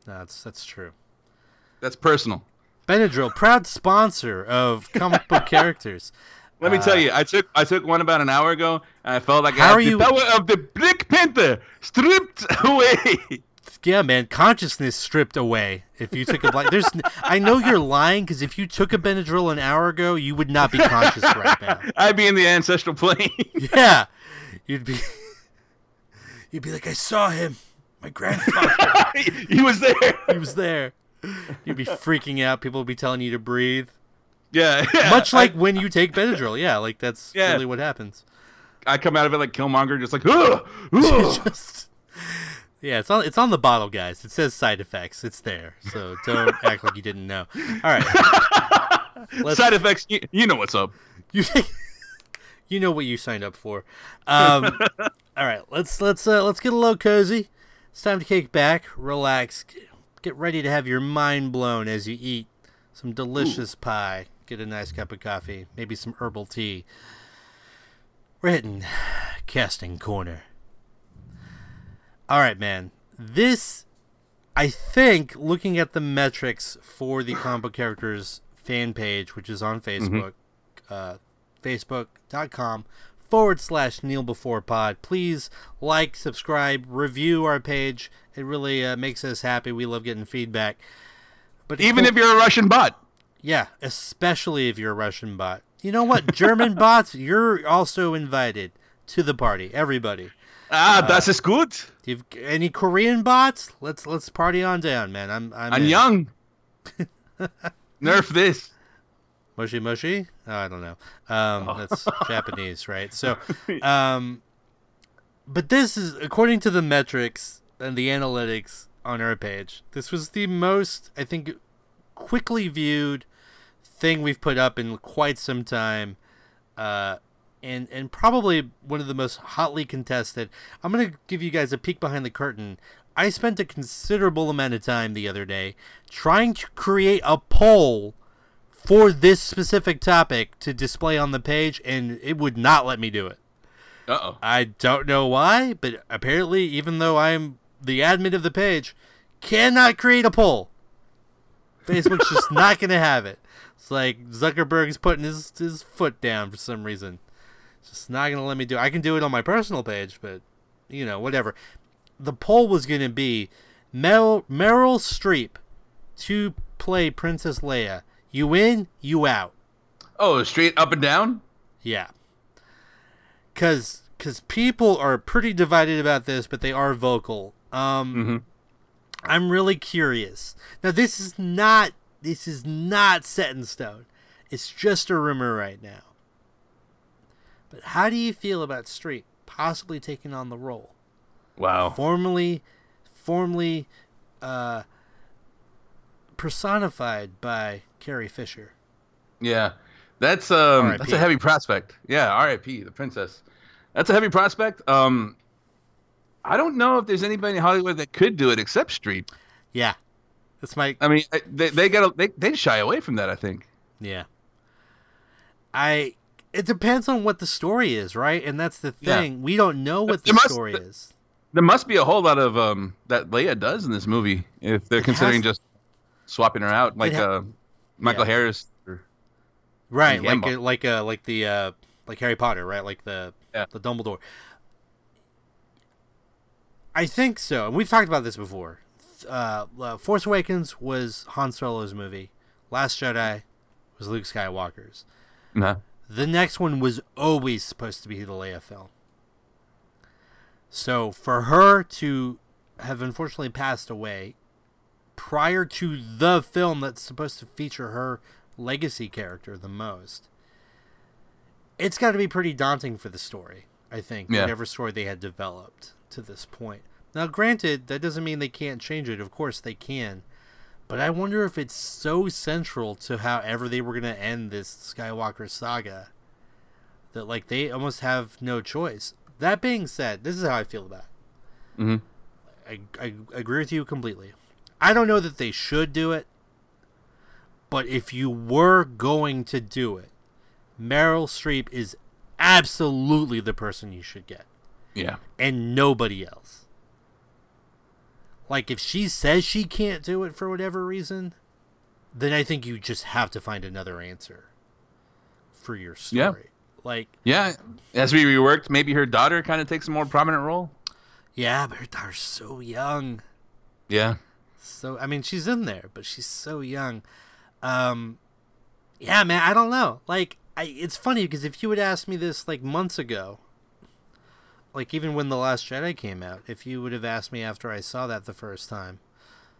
That's that's true. that's personal. Benadryl, proud sponsor of comic book characters. Let me tell Uh, you, I took I took one about an hour ago, and I felt like How I had are the you- power of the Black Panther stripped away. Yeah, man, consciousness stripped away. If you took a black, there's, I know you're lying because if you took a Benadryl an hour ago, you would not be conscious right now. I'd be in the ancestral plane. Yeah, you'd be, you'd be like, I saw him, my grandfather. he was there. he was there. You'd be freaking out. People would be telling you to breathe, Yeah, yeah. much I- like when you take Benadryl. Yeah, like that's Yeah. really what happens. I come out of it like Killmonger, just like, ugh, ugh. Just, yeah, it's on it's on the bottle, guys. It says side effects. It's there, so don't act like you didn't know. All right, side effects. You, you know what's up. you you know what you signed up for. Um, all right, let's let's uh, let's get a little cozy. It's time to kick back, relax, get ready to have your mind blown as you eat some delicious pie. Get a nice cup of coffee, maybe some herbal tea. We're hitting casting corner. All right, man. This, I think, looking at the metrics for the comic book characters fan page, which is on Facebook, uh, facebook.com forward slash Neil Before Pod. Please like, subscribe, review our page. It really uh, makes us happy. We love getting feedback. But Even if you're a Russian bot. Yeah, especially if you're a Russian bot. You know what? German bots, you're also invited to the party. Everybody. Ah, das ist gut. You've any Korean bots? Let's let's party on down, man. I'm I'm I'm young. Nerf this. Moshi moshi? Oh, I don't know. Um, Oh. That's Japanese, right? So, um, but this is according to the metrics and the analytics on our page. This was the most, I think, quickly viewed thing we've put up in quite some time, uh, and and probably one of the most hotly contested. I'm gonna give you guys a peek behind the curtain. I spent a considerable amount of time the other day trying to create a poll for this specific topic to display on the page, and it would not let me do it. Uh oh. I don't know why, but apparently, even though I'm the admin of the page, cannot create a poll. Facebook's just not going to have it. It's like Zuckerberg's putting his, his foot down for some reason. It's just not going to let me do it. I can do it on my personal page, but, you know, whatever. The poll was going to be Meryl, Meryl Streep to play Princess Leia. You in, you out. Oh, straight up and down. Yeah. Cause, cause people are pretty divided about this, but they are vocal. Um, Mm-hmm. I'm really curious. Now, this is not this is not set in stone. It's just a rumor right now. But how do you feel about Streep possibly taking on the role? Wow. Formerly, formerly, uh, personified by Carrie Fisher. Yeah, that's um, that's a heavy prospect. Yeah, R.I.P. The princess. That's a heavy prospect. Um, I don't know if there's anybody in Hollywood that could do it except Streep. Yeah, that's my I mean, they they got they they shy away from that. I think. Yeah. I it depends on what the story is, right? And that's the Yeah. thing. We don't know what the must- story is. There must be a whole lot of um that Leia does in this movie if they're It considering has- just swapping her out, like ha- uh, Michael Yeah. Harris. Or, Right, like Gambit. uh, like uh like the uh like Harry Potter, right? Like the Yeah. the Dumbledore. I think so. And we've talked about this before. Uh, uh Force Awakens was Han Solo's movie. Last Jedi was Luke Skywalker's. nah. The next one was always supposed to be the Leia film. So for her to have unfortunately passed away prior to the film that's supposed to feature her legacy character the most, it's got to be pretty daunting for the story, I think, Yeah. whatever story they had developed to this point. Now, granted, that doesn't mean they can't change it. Of course, they can. But I wonder if it's so central to however they were going to end this Skywalker saga that like they almost have no choice. That being said, this is how I feel about it. hmm I, I agree with you completely. I don't know that they should do it, But if you were going to do it, Meryl Streep is absolutely the person you should get, Yeah. and nobody else. Like if she says she can't do it for whatever reason, then I think you just have to find another answer for your story. Yeah. Like, Yeah. As we reworked, maybe her daughter kind of takes a more prominent role. yeah, but her daughter's so young. Yeah. So I mean, she's in there, but she's so young. Um, yeah, man, I don't know. Like, I, it's funny because if you had asked me this like months ago, like even when the Last Jedi came out, if you would have asked me after I saw that the first time,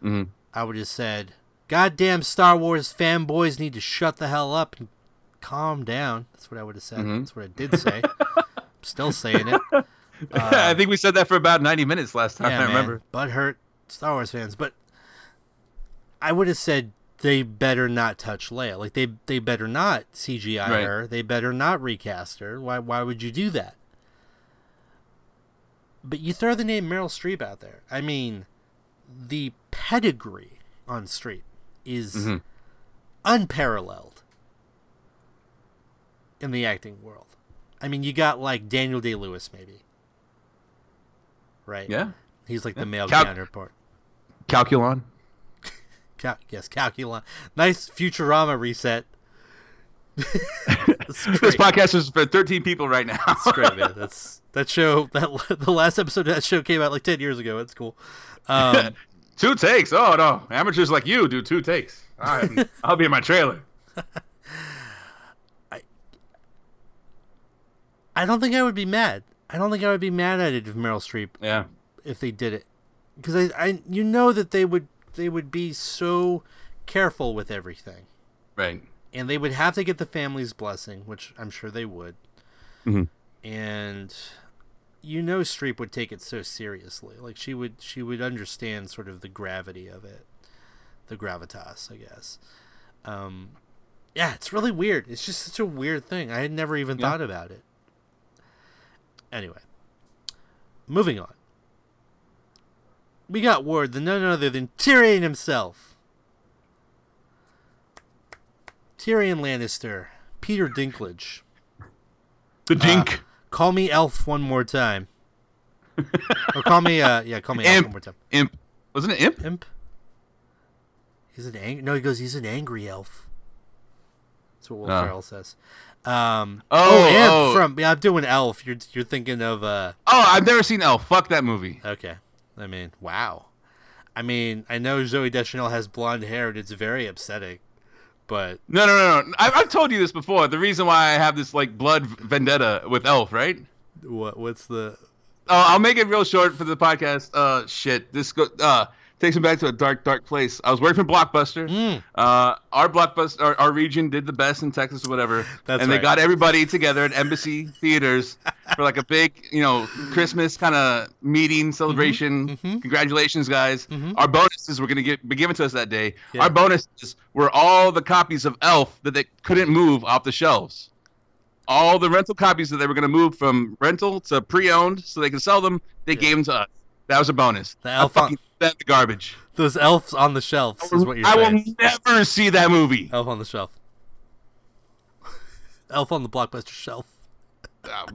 hmm I would have said, "Goddamn Star Wars fanboys need to shut the hell up and calm down." That's what I would have said. Mhm. That's what I did say. I'm still saying it. I think we said that for about 90 minutes last time. I remember. But hurt Star Wars fans. But I would have said they better not touch Leia. Like they they better not CGI Right. her. They better not recast her. Why why would you do that? But you throw the name Meryl Streep out there. I mean, the pedigree on Streep is Mhm. unparalleled in the acting world. I mean, you got like Daniel Day Lewis, maybe. Right? Yeah. He's like the male Cal- counterpart. Calculon. Cal- yes, Calculon. Nice Futurama reset. That's This podcast is for 13 people right now. That's great, man. That's that show. That the last episode of that show came out like ten years ago. It's cool. Um, two takes. Oh, no. Amateurs like you do two takes. I'm, I'll be in my trailer. I I don't think I would be mad. I don't think I would be mad at it if Meryl Streep Yeah. if they did it, because I, I you know that they would they would be so careful with everything, Right. And they would have to get the family's blessing, which I'm sure they would. Mhm. And you know, Streep would take it so seriously. Like she would she would understand sort of the gravity of it, the gravitas, I guess. Um, yeah, it's really weird. It's just such a weird thing. I had never even Yeah. thought about it. Anyway, moving on. We got word that none other than Tyrion himself, Tyrion Lannister, Peter Dinklage. The dink. Call me Elf one more time, or call me uh yeah, call me Elf Imp. one more time. Imp. Wasn't it Imp? Imp. He's an angry. no. He goes. He's an angry elf. That's what Will Oh. Ferrell says. Um, Oh, Imp oh. from yeah. I'm doing Elf. You're you're thinking of uh. Oh, I've never seen Elf. Fuck that movie. Okay. I mean, wow. I mean, I know Zooey Deschanel has blonde hair and it's very upsetting, but No, no, no, no. I, I've told you this before. The reason why I have this like blood vendetta with Elf, right? what what's the Uh, I'll make it real short for the podcast. Uh, shit, this go, uh takes me back to a dark, dark place. I was working for Blockbuster. Mm. Uh, our Blockbuster, our, our region did the best in Texas or whatever, That's and they got everybody together at Embassy Theaters for like a big, you know, Christmas kind of meeting celebration. mhm. Congratulations, guys! Mhm. Our bonuses were gonna get be given to us that day. Yeah. Our bonuses were all the copies of Elf that they couldn't move off the shelves all the rental copies that they were going to move from rental to pre-owned so they could sell them they gave them to us that was a bonus The Elf on- that garbage those elves on the shelves is what you're I saying. will never see that movie Elf on the shelf. Elf on the blockbuster shelf. I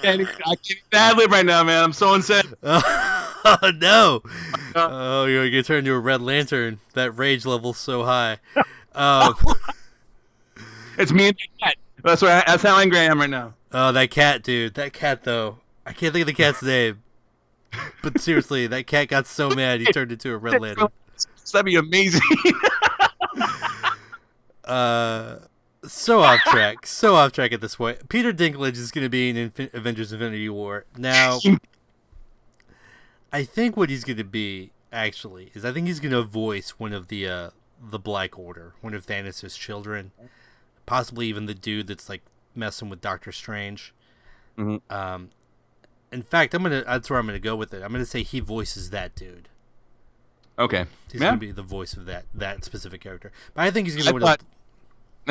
can't even, I can't bad right now man I'm so incensed oh no! Oh, you're gonna turn into a red lantern. That rage level's so high. Um, it's me and the cat that's why that's how angry I am right now oh, that cat, dude. That cat, though. I can't think of the cat's name. But seriously, that cat got so mad he turned into a red lantern. that'd be amazing Uh, so off track. So off track at this point. Peter Dinklage is gonna be in Infin- Avengers: Infinity War now. I think what he's going to be actually is I think he's going to voice one of the uh, the Black Order, one of Thanos' children, possibly even the dude that's like messing with Doctor Strange. Mhm. Um, in fact, I'm gonna that's where I'm gonna go with it. I'm gonna say he voices that dude. okay He's yeah gonna be the voice of that that specific character. But I think he's gonna I be one of thought, the,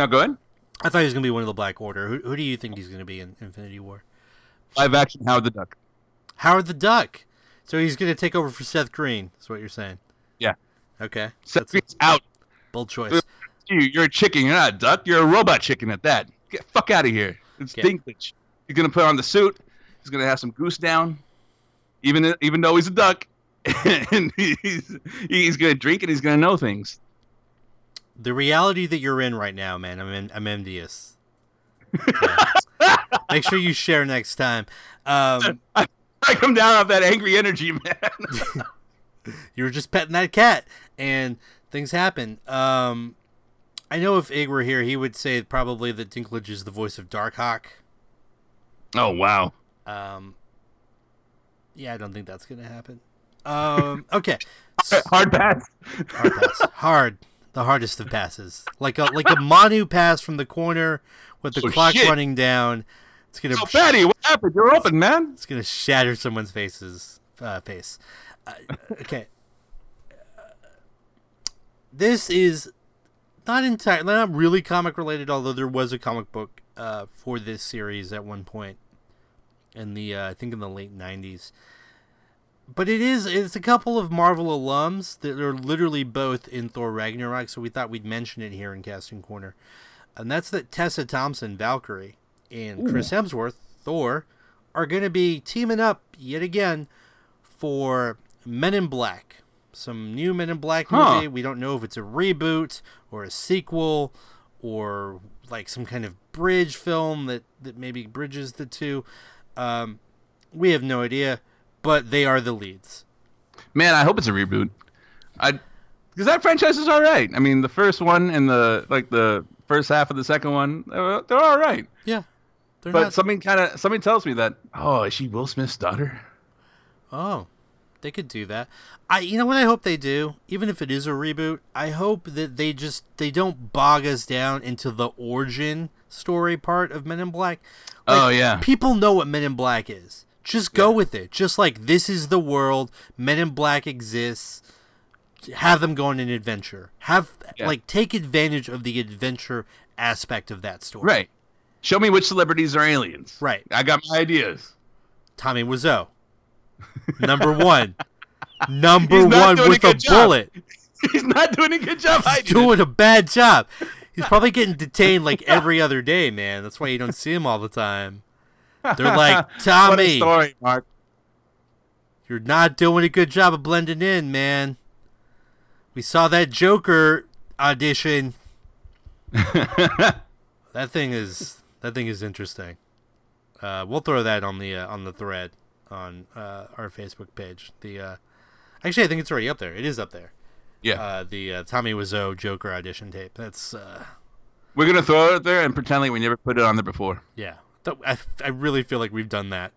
now go ahead I thought he was gonna be one of the Black Order. Who, who do you think he's gonna be in Infinity War? live action Howard the Duck Howard the Duck. So he's gonna take over for Seth Green. Is what you're saying? Yeah. Okay, Seth that's a Green's out. bold choice. You, you're a chicken. You're not a duck. You're a robot chicken at that. Get fuck out of here. It's Yeah. Dinklage. He's gonna put on the suit. He's gonna have some goose down, even even though he's a duck, and he's he's gonna drink and he's gonna know things. The reality that you're in right now, man, I'm in, I'm envious. Yeah. Make sure you share next time. Um, I come down off that angry energy, man. you were just petting that cat, and things happen. Um, I know if Ig were here, he would say probably that Dinklage is the voice of Darkhawk. oh wow. Um, yeah, I don't think that's gonna happen. Um, okay, Hard pass. hard pass, hard, the hardest of passes, like a like a Manu pass from the corner with the Oh, clock shit. running down. It's gonna So fatty, what happened? You're open, man. It's gonna shatter someone's faces uh, face. Uh, okay. This is not entirely not really comic related, although there was a comic book uh, for this series at one point in the uh, I think in the late '90s. But it is it's a couple of Marvel alums that are literally both in Thor Ragnarok, so we thought we'd mention it here in Casting Corner, and that's that Tessa Thompson, Valkyrie, and Chris Hemsworth, Thor, are going to be teaming up yet again for Men in Black. Some new Men in Black Huh. movie. We don't know if it's a reboot or a sequel or like some kind of bridge film that, that maybe bridges the two. Um, we have no idea, but they are the leads. Man, I hope it's a reboot. I because that franchise is all right. I mean, the first one and the like the first half of the second one, they're, they're all right. Yeah. But not. something kind of something tells me that oh, is she Will Smith's daughter? Oh, they could do that. I, you know what I hope they do, even if it is a reboot. I hope that they just they don't bog us down into the origin story part of Men in Black. Oh, like, Oh, yeah. people know what Men in Black is. Just go with it. Just like this is the world. Men in Black exists. Have them go on an adventure. Have Yeah. like take advantage of the adventure aspect of that story. Right. Show me which celebrities are aliens. Right. I got my ideas. Tommy Wiseau. Number one. Number one doing a with a bullet. He's not doing a good job He's doing a bad job. He's probably getting detained like every other day, man. That's why you don't see him all the time. They're like, Tommy, story, Mark. you're not doing a good job of blending in, man. We saw that Joker audition. That thing is that thing is interesting. Uh, we'll throw that on the uh, on the thread on uh, our Facebook page. The uh, actually, I think it's already up there. It is up there. Yeah. Uh, the uh, Tommy Wiseau Joker audition tape. That's uh, We're gonna throw it there and pretend like we never put it on there before. Yeah, I, I really feel like we've done that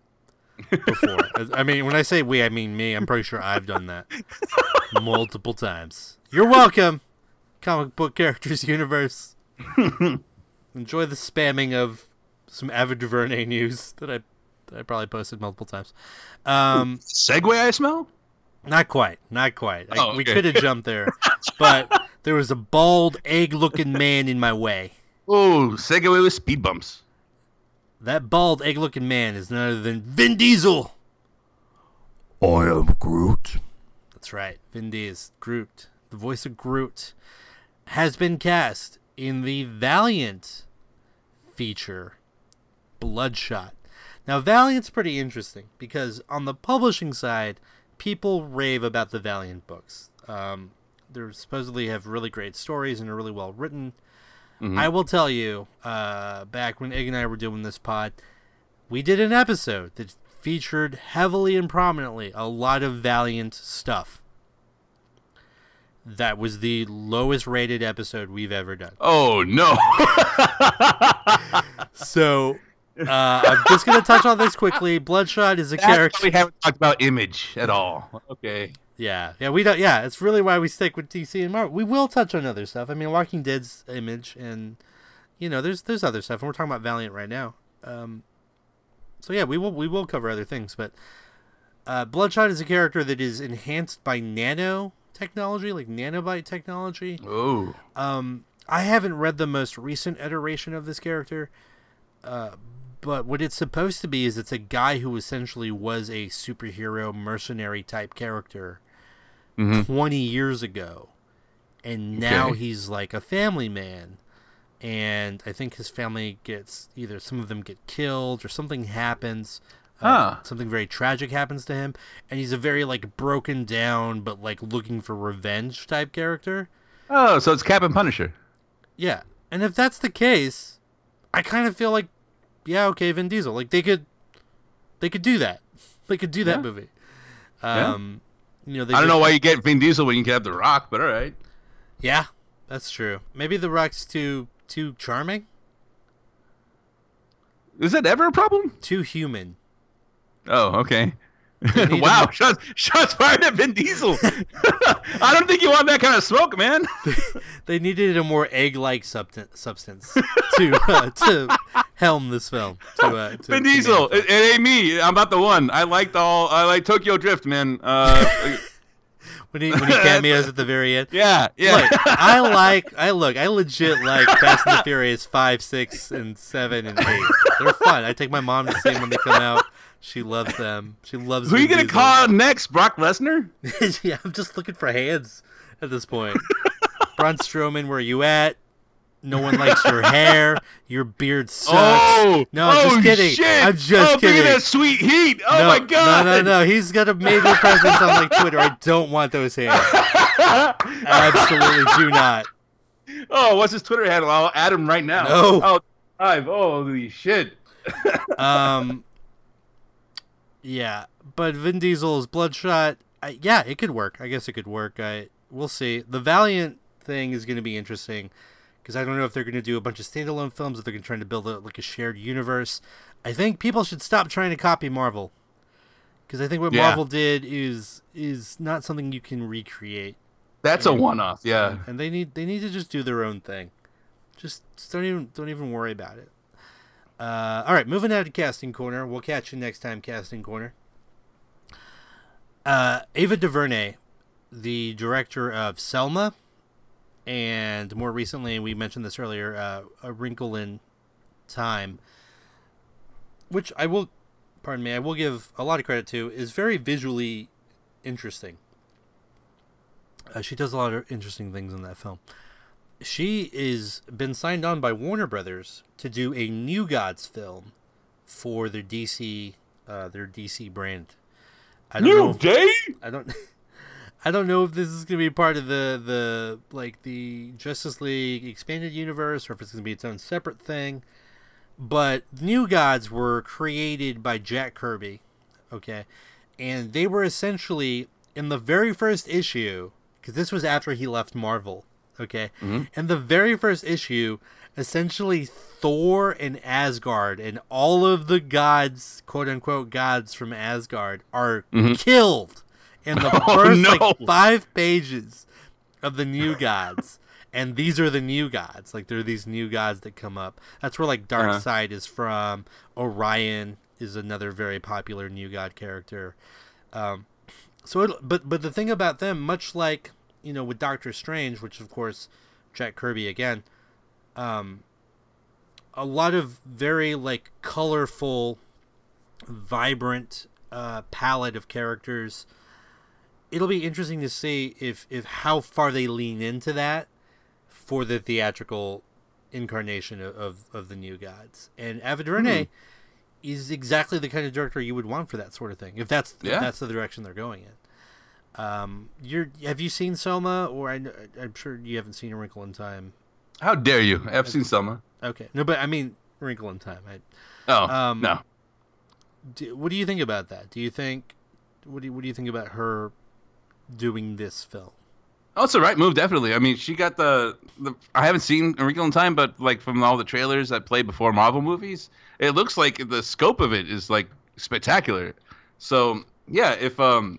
before. I- mean, when I say we, I mean me. I'm pretty sure I've done that multiple times. You're welcome, comic book characters universe. Enjoy the spamming of some Ava DuVernay news that I that I probably posted multiple times. Um, segue, I smell. Not quite, not quite. I, Oh, We could have jumped there, but there was a bald, egg-looking man in my way. Oh, Segway with speed bumps. That bald, egg looking man is none other than Vin Diesel. I am Groot. That's right. Vin Diesel, Groot, the voice of Groot, has been cast in the Valiant feature, Bloodshot. Now, Valiant's pretty interesting because on the publishing side, people rave about the Valiant books. Um, they supposedly have really great stories and are really well written. I will tell you, uh, back when Egg and I were doing this pod, we did an episode that featured heavily and prominently a lot of Valiant stuff. That was the lowest rated episode we've ever done. Oh no. So, uh, I'm just going to touch on this quickly. Bloodshot is a That's why character. we haven't talked about Image at all. Okay. Yeah, yeah, we don't. Yeah, it's really why we stick with DC and Marvel. We will touch on other stuff. I mean, Walking Dead's image, and you know, there's there's other stuff, and we're talking about Valiant right now. Um, so yeah, we will we will cover other things, but uh, Bloodshot is a character that is enhanced by nano technology, like nanobite technology. Oh. Um, I haven't read the most recent iteration of this character, uh, but what it's supposed to be is it's a guy who essentially was a superhero mercenary type character Mhm. 20 years ago. And now Okay. he's like a family man. And I think his family gets either some of them get killed or something happens. uh, Ah. something very tragic happens to him. And he's a very like broken down but like looking for revenge type character. Oh, so it's Cap and Punisher. Yeah. And if that's the case, I kind of feel like yeah, okay, Vin Diesel. Like they could they could do that. They could do that Yeah. movie. Yeah. Um you know, they I don't just- know why you get Vin Diesel when you can have The Rock, but all right. Yeah, that's true. Maybe The Rock's too too charming, Is that ever a problem? too human. Oh, okay. wow, shots, shots fired at Vin Diesel. I don't think you want that kind of smoke, man. They needed a more egg-like substan- substance to uh, to helm this film. To, uh, to, Vin Diesel, it, it ain't me. I'm not the one. I liked all. I like Tokyo Drift, man. Uh, when he when he cameos at the very end. yeah, yeah. Look, I like I look I legit like Fast and the Furious five, six, and seven and eight. They're fun. I take my mom to see them when they come out. She loves them. She loves. Who are you gonna call next? Brock Lesnar? yeah, I'm just looking for hands at this point. Braun Strowman, where are you at? No one likes your hair. Your beard sucks. Oh, no, I'm oh, just kidding. Shit. I'm just kidding. oh, kidding. that sweet heat. Oh no, my god. No, no, no. He's got a major presence on like Twitter. I don't want those hands. Absolutely do not. oh, what's his Twitter handle? I'll add him right now. No. Oh, five. Holy shit. Um. Yeah, but Vin Diesel's Bloodshot. I, yeah, it could work. I guess it could work. I we'll see. The Valiant thing is going to be interesting because I don't know if they're going to do a bunch of standalone films, if they're going to try to build a, like a shared universe. I think people should stop trying to copy Marvel because I think what Yeah. Marvel did is is not something you can recreate, That's a one-off. Yeah. and they need they need to just do their own thing. Just, just don't even don't even worry about it. Uh, all right, moving on to casting corner. We'll catch you next time, casting corner. Uh, Ava DuVernay, the director of Selma, and more recently, we mentioned this earlier, uh, A Wrinkle in Time, which I will, pardon me, I will give a lot of credit to, is very visually interesting. Uh, she does a lot of interesting things in that film. She is been signed on by Warner Brothers to do a New Gods film for their DC, uh, their DC brand. I don't know. New if- day. I don't. I don't know if this is gonna be part of the the like the Justice League expanded universe or if it's gonna be its own separate thing. But New Gods were created by Jack Kirby, okay, and they were essentially in the very first issue because this was after he left Marvel, okay. and the very first issue, essentially Thor and Asgard and all of the gods, quote unquote gods from Asgard, are killed in the Oh, first no. like five pages of the new gods. And these are the new gods. Like there are these new gods that come up. That's where like Dark Uh-huh. Side is from. Orion is another very popular new god character. Um, so, it, but but the thing about them, much like you know with Doctor Strange, which of course Jack Kirby again, um, a lot of very like colorful, vibrant uh, palette of characters. It'll be interesting to see if if how far they lean into that for the theatrical incarnation of, of, of the new gods. And Ava DuVernay is exactly the kind of director you would want for that sort of thing. If that's if that's the direction they're going in. Um, you're have you seen Selma? Or I, I'm sure you haven't seen A Wrinkle in Time. How dare you? I've seen Selma. Okay, no, but I mean Wrinkle in Time. I, Oh Um, no. do, what do you think about that? Do you think what do you, what do you think about her doing this film? Oh, it's the right move, definitely. I mean, she got the, the I haven't seen A Wrinkle in Time, but like from all the trailers that played before Marvel movies, it looks like the scope of it is like spectacular. So yeah, if um,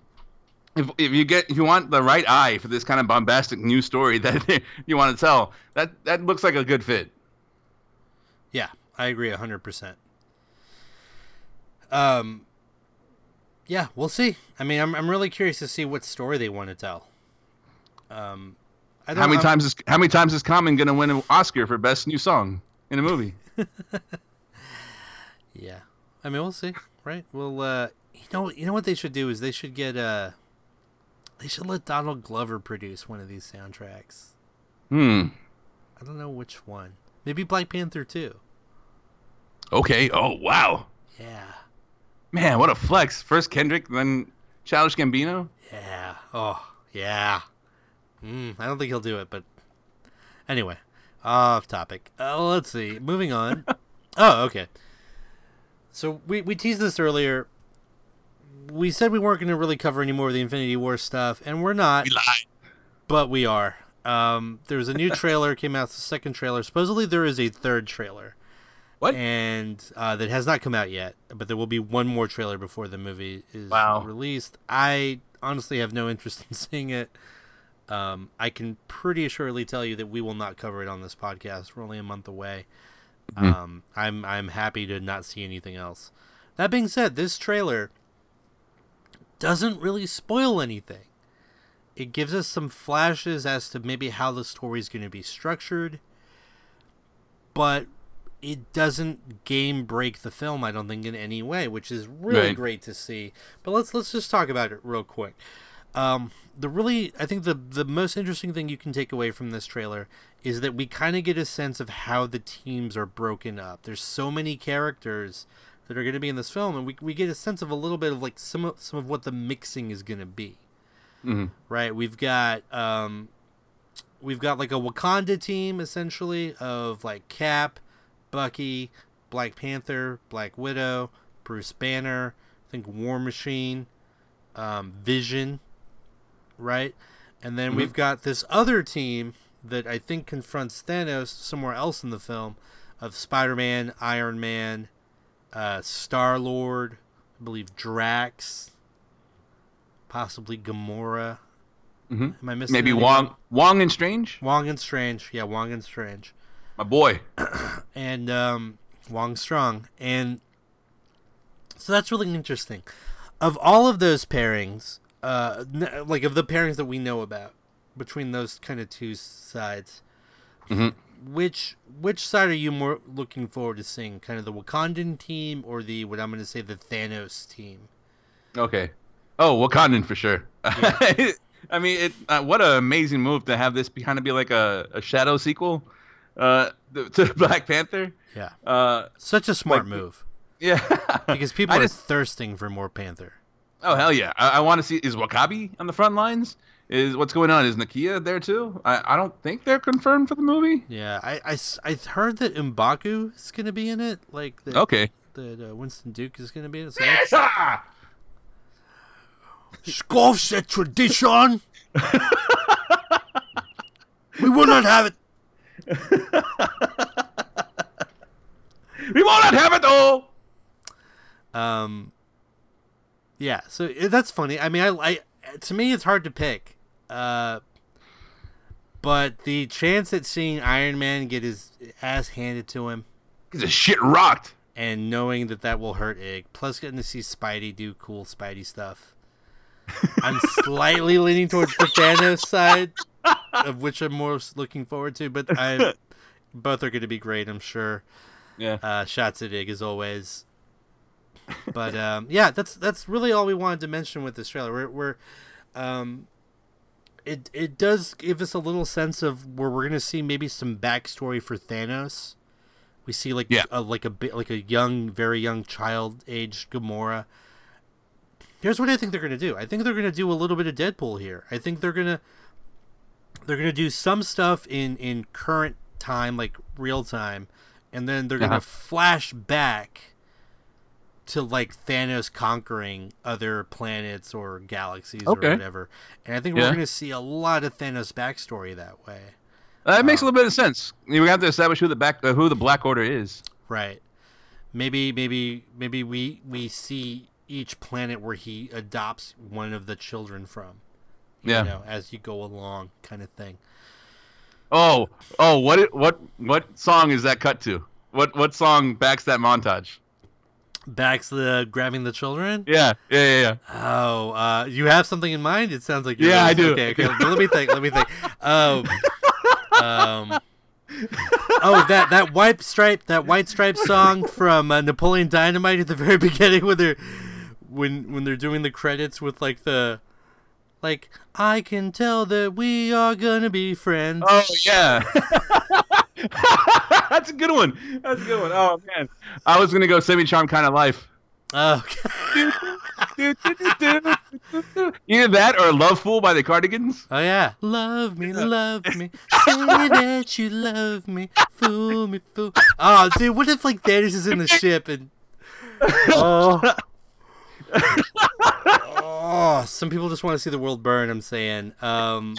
if if you get if you want the right eye for this kind of bombastic new story that you want to tell, that that looks like a good fit. Yeah, I agree hundred percent. Um, yeah, we'll see. I mean, I'm I'm really curious to see what story they want to tell. Um, I don't How many I'm- times is how many times is Common gonna win an Oscar for best new song in a movie? Yeah, I mean, we'll see, right? Well, uh, you know, you know what they should do is they should get uh, They should let Donald Glover produce one of these soundtracks. Hmm. I don't know which one. Maybe Black Panther too. Okay. Oh wow. Yeah. Man, what a flex. First Kendrick, then Childish Gambino. Yeah. Oh, yeah. Mm, I don't think he'll do it, but anyway, off topic. Uh, let's see. Moving on. oh, okay. So we we teased this earlier. We said we weren't going to really cover any more of the Infinity War stuff, and we're not, We lied. but we are. Um, there was a new trailer came out. The second trailer. Supposedly there is a third trailer. What? And uh, that has not come out yet, but there will be one more trailer before the movie is Wow. released. I honestly have no interest in seeing it. Um, I can pretty assuredly tell you that we will not cover it on this podcast. We're only a month away. Mhm. Um, I'm I'm happy to not see anything else. That being said, this trailer doesn't really spoil anything. It gives us some flashes as to maybe how the story is going to be structured, but it doesn't game break the film. I don't think in any way, which is really Right. great to see. But let's let's just talk about it real quick. Um, the really, I think the the most interesting thing you can take away from this trailer is that we kind of get a sense of how the teams are broken up. There's so many characters that are going to be in this film, and we we get a sense of a little bit of like some of some of what the mixing is going to be. hmm Right? We've got um, we've got like a Wakanda team essentially of like Cap, Bucky, Black Panther, Black Widow, Bruce Banner, I think War Machine, um, Vision, right? And then Mhm. we've got this other team that I think confronts Thanos somewhere else in the film of Spider-Man, Iron Man, uh, Star-Lord, I believe Drax, possibly Gamora. hmm Am I missing Maybe anyone? Wong, Wong and Strange. Wong and Strange. Yeah, Wong and Strange. My boy. and um, Wong Strong. And so that's really interesting. Of all of those pairings, uh, like of the pairings that we know about between those kind of two sides, Mhm. Which which side are you more looking forward to seeing? Kind of the Wakandan team or the what I'm going to say the Thanos team? Okay. Oh, Wakandan for sure. I mean, it. Uh, what an amazing move to have this be kind of be like a, a shadow sequel uh, to Black Panther. Yeah, Uh, such a smart Like- move yeah. because people I are just- thirsting for more Panther. Oh hell yeah! I, I want to see. Is W'Kabi on the front lines? Is what's going on? Is Nakia there too? I, I don't think they're confirmed for the movie. Yeah, I, I, I heard that Mbaku is going to be in it. Like that, Okay. that uh, Winston Duke is going to be in it. So that's Yes! scoffs at tradition. we will not have it. We will not have it all. Um, yeah, so uh, that's funny. I mean, I, I to me it's hard to pick. Uh, but the chance at seeing Iron Man get his ass handed to him He's a shit rocked. and knowing that that will hurt Ig, plus getting to see Spidey do cool Spidey stuff. I'm slightly leaning towards the Thanos side, of which I'm more looking forward to. But I, both are going to be great, I'm sure. Yeah. Uh, shots at Ig as always. But um, yeah, that's that's really all we wanted to mention with this trailer. We're, we're um, it it does give us a little sense of where we're going to see maybe some backstory for Thanos. We see like Yeah. a, like a bit like a young, very young child aged Gamora. Here's what I think they're gonna do. I think they're gonna do a little bit of Deadpool here. I think they're gonna they're gonna do some stuff in in current time, like real time, and then they're gonna Uh-huh. flash back to like Thanos conquering other planets or galaxies Okay. or whatever. And I think Yeah. we're gonna see a lot of Thanos backstory that way. That makes Uh, a little bit of sense. We have to establish who the back, uh, who the Black Order is. Right. Maybe maybe maybe we we see each planet where he adopts one of the children from. You Yeah. know, as you go along kind of thing. Oh, oh, what, what, what song is that cut to? What, what song backs that montage? Backs the grabbing the children? Yeah, yeah, yeah, yeah. Oh, uh, you have something in mind? It sounds like you're Yeah, I do. Okay, okay. let me think. Let me think. Um, um, oh, that that white stripe, that white stripe song from uh, Napoleon Dynamite at the very beginning, when they're when when they're doing the credits with like the Like I can tell that we are gonna be friends. Oh yeah. That's a good one. That's a good one. Oh man, I was gonna go semi charm kind of life. Oh. Okay. Either that or Love Fool by the Cardigans. Oh yeah. Love me, love me. Say that you love me. Fool me, fool. Oh, dude, what if like Thanos is in the ship and oh. oh, some people just want to see the world burn. I'm saying. Um,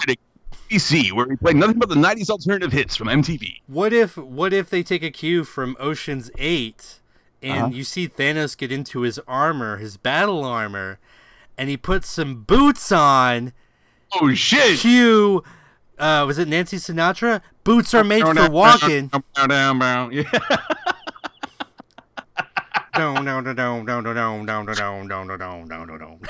PC, where we play nothing but the '90s alternative hits from MTV. what if what if they take a cue from Ocean's Eight, and Uh-huh. you see Thanos get into his armor, his battle armor, and he puts some boots on. Oh shit! Cue. Uh, was it Nancy Sinatra? Boots are made for walking. Yeah. Down, down, down, down, down, down, down, down, down, down, down, down.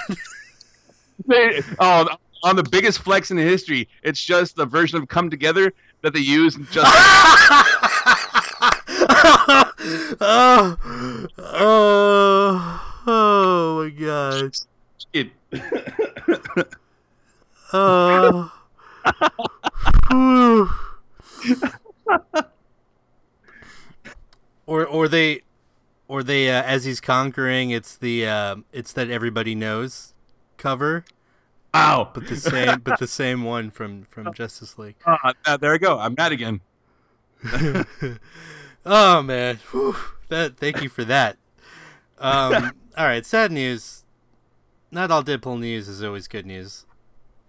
oh, on the biggest flex in history, it's just the version of "Come Together" that they use. Just oh, oh, oh my god. it. Oh. Or or they or they uh, as he's conquering it's the uh, it's that everybody knows cover Ow! but the same but the same one from from Justice League. Ah, uh, there we go. I'm mad again. oh man, Whew. that thank you for that. Um, all right, sad news. Not all Deadpool news is always good news.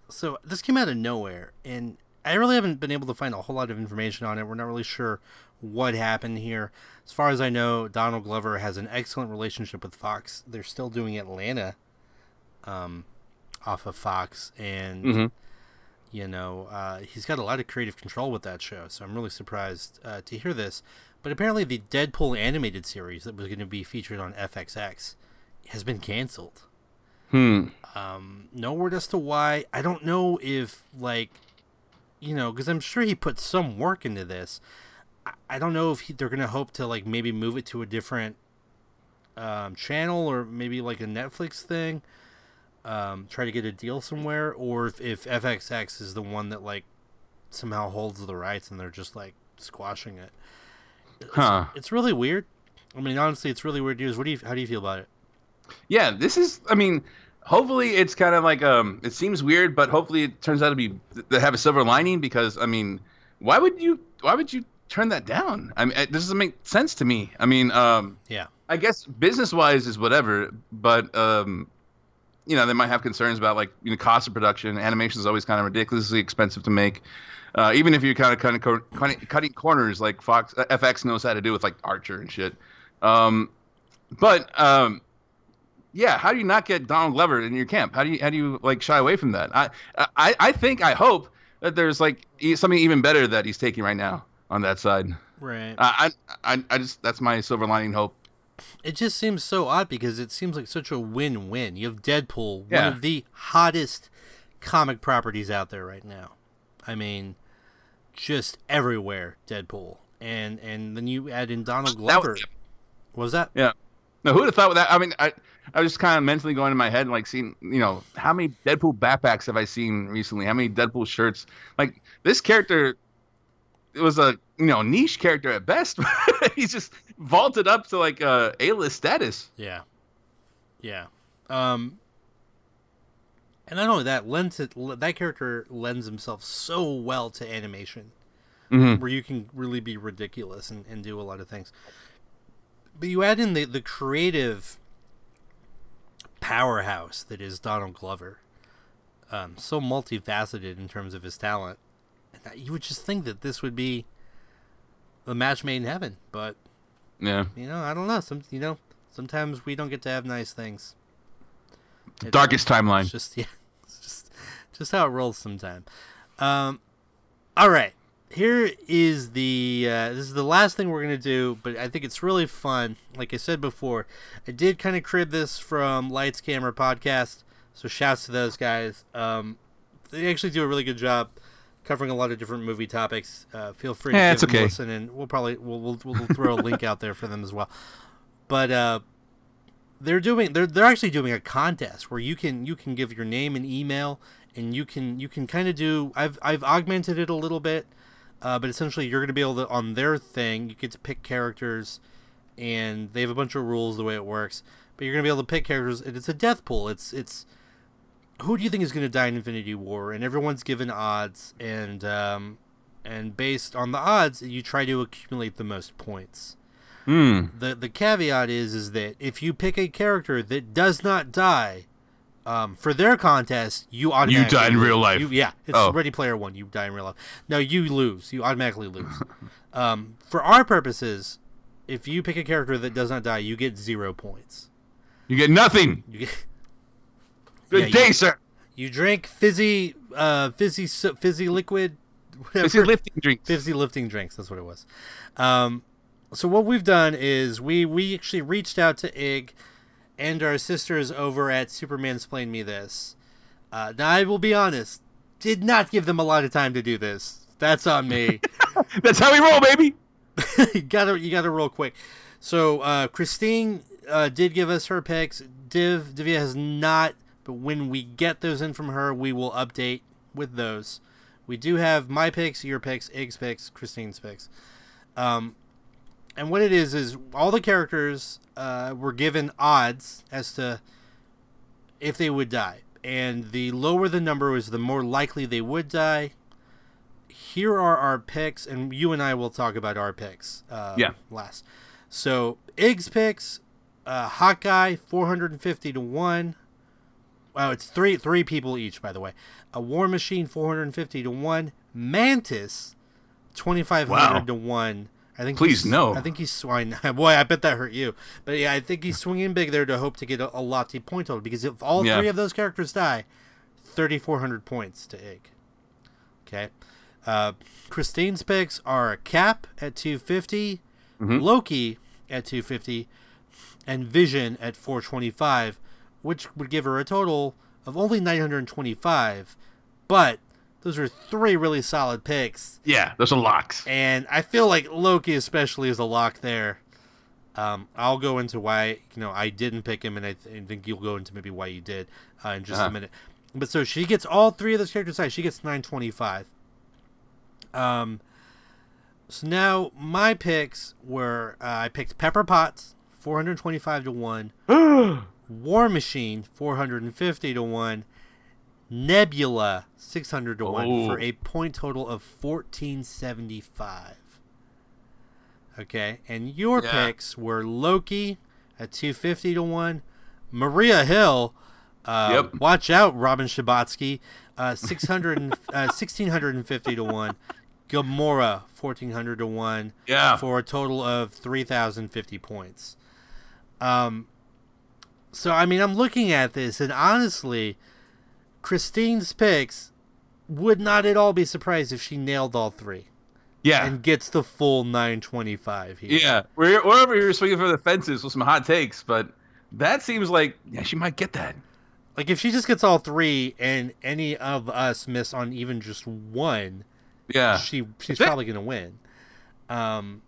So this came out of nowhere, and I really haven't been able to find a whole lot of information on it. We're not really sure what happened here. As far as I know, Donald Glover has an excellent relationship with Fox. They're still doing Atlanta, um, off of Fox, and Mhm. you know uh, he's got a lot of creative control with that show. So I'm really surprised uh, to hear this. But apparently, the Deadpool animated series that was going to be featured on FXX has been canceled. Hmm. Um, no word as to why. I don't know if like, you know, because I'm sure he put some work into this. I, I don't know if he, they're gonna hope to like maybe move it to a different um, channel or maybe like a Netflix thing. Um, try to get a deal somewhere, or if, if FXX is the one that like somehow holds the rights and they're just like squashing it. It's, Huh. it's really weird. I mean, honestly, it's really weird news. What do you? How do you feel about it? Yeah, this is. I mean, hopefully it's kind of like um. It seems weird, but hopefully it turns out to be to have a silver lining because I mean, why would you? Why would you turn that down? I mean, it doesn't make sense to me. I mean, um, Yeah. I guess business wise is whatever, but um, you know, they might have concerns about like you know cost of production. Animation is always kind of ridiculously expensive to make. Uh, even if you're kind of kind of co- cutting, cutting corners like Fox uh, FX knows how to do with like Archer and shit. Um, but um, yeah, how do you not get Donald Glover in your camp? How do you how do you like shy away from that? I I, I think I hope that there's like something even better that he's taking right now on that side. Right. I I, I just that's my silver lining hope. It just seems so odd because it seems like such a win-win. You have Deadpool, Yeah. one of the hottest comic properties out there right now. I mean, just everywhere Deadpool, and and then you add in Donald That Glover. was- was that? Yeah. No, who'd have thought with that? I mean, I I was just kind of mentally going in my head and like seeing, you know, how many Deadpool backpacks have I seen recently? How many Deadpool shirts? Like this character, it was a you know niche character at best. He's just vaulted up to like a A list status. Yeah, yeah. Um, and not only that, lends it that character lends himself so well to animation. Mm-hmm. where you can really be ridiculous and, and do a lot of things. But you add in the, the creative powerhouse that is Donald Glover, um, so multifaceted in terms of his talent. You would just think that this would be a match made in heaven, but Yeah. you know, I don't know. Some you know, sometimes we don't get to have nice things. It- Darkest timeline. it's just yeah, just just how it rolls sometimes. Um, all right, here is the uh, this is the last thing we're gonna do, but I think it's really fun. Like I said before, I did kind of crib this from Lights Camera Podcast, so shouts to those guys. Um, they actually do a really good job covering a lot of different movie topics. Uh, feel free to give them a okay. listen, and we'll probably we'll we'll, we'll throw a link out there for them as well. But uh, they're doing they're they're actually doing a contest where you can you can give your name and email and you can you can kind of do. I've I've augmented it a little bit, uh, but essentially you're going to be able to on their thing. You get to pick characters, and they have a bunch of rules the way it works. But you're going to be able to pick characters. And it's a death pool. It's it's who do you think is going to die in Infinity War? And everyone's given odds, and um, and based on the odds, you try to accumulate the most points. Hmm. The the caveat is is that if you pick a character that does not die, um, for their contest, you automatically die in real life. You, yeah, it's Oh. Ready Player One. You die in real life. No, you lose. You automatically lose. um, for our purposes, if you pick a character that does not die, you get zero points. You get nothing. You get Good Yeah, day, you- sir. you drink fizzy, uh, fizzy, fizzy liquid, whatever. Is lifting drinks. Fizzy lifting drinks. That's what it was. Um, so what we've done is we we actually reached out to Ig and our sisters over at Superman Explain Me This. Uh, now I will be honest, did not give them a lot of time to do this. That's on me. That's how we roll, baby. you gotta you gotta roll quick. So uh, Christine uh, did give us her picks. Div Divya has not, but when we get those in from her, we will update with those. We do have my picks, your picks, Ig's picks, Christine's picks. Um, and what it is is all the characters uh, were given odds as to if they would die, and the lower the number was, the more likely they would die here are our picks, and you and I will talk about our picks. Uh, Yeah. Last. So Ig's picks, uh, Hawkeye, four hundred and fifty to one. Wow, it's three three people each, by the way. A War Machine, four hundred and fifty to one. Mantis, twenty five hundred Wow. to one. I think. Please, no. I think he's swine. Boy, I bet that hurt you. But yeah, I think he's swinging big there to hope to get a, a lofty point total because if all Yeah. three of those characters die, thirty four hundred points to Ig. Okay. Uh, Christine's picks are Cap at 250, Mhm. Loki at 250, and Vision at 425, which would give her a total of only 925. But those are three really solid picks, Yeah, those are locks. and I feel like Loki especially is a lock there. Um, I'll go into why you know I didn't pick him, and I, th- I think you'll go into maybe why you did uh, in just a Uh-huh. minute. But so she gets all three of those characters. Size. She gets 925. Um, so now my picks were uh, I picked Pepper Potts, 425 to one. War Machine, 450 to 1. Nebula, 600 to 1 Oh. for a point total of 1475. Okay, and your Yeah. picks were Loki at 250 to 1, Maria Hill, uh, Yep. watch out, Robin Scherbatsky, uh, 600 and, uh, 1650 to 1, Gamora, 1400 to 1 Yeah. for a total of 3050 points. Um so I mean I'm looking at this and honestly Christine's picks would not at all be surprised if she nailed all three Yeah. and gets the full 925 here. yeah. We're, we're over here swinging for the fences with some hot takes, but that seems like yeah, she might get that. Like if she just gets all three and any of us miss on even just one, Yeah. she she's probably gonna win. Um,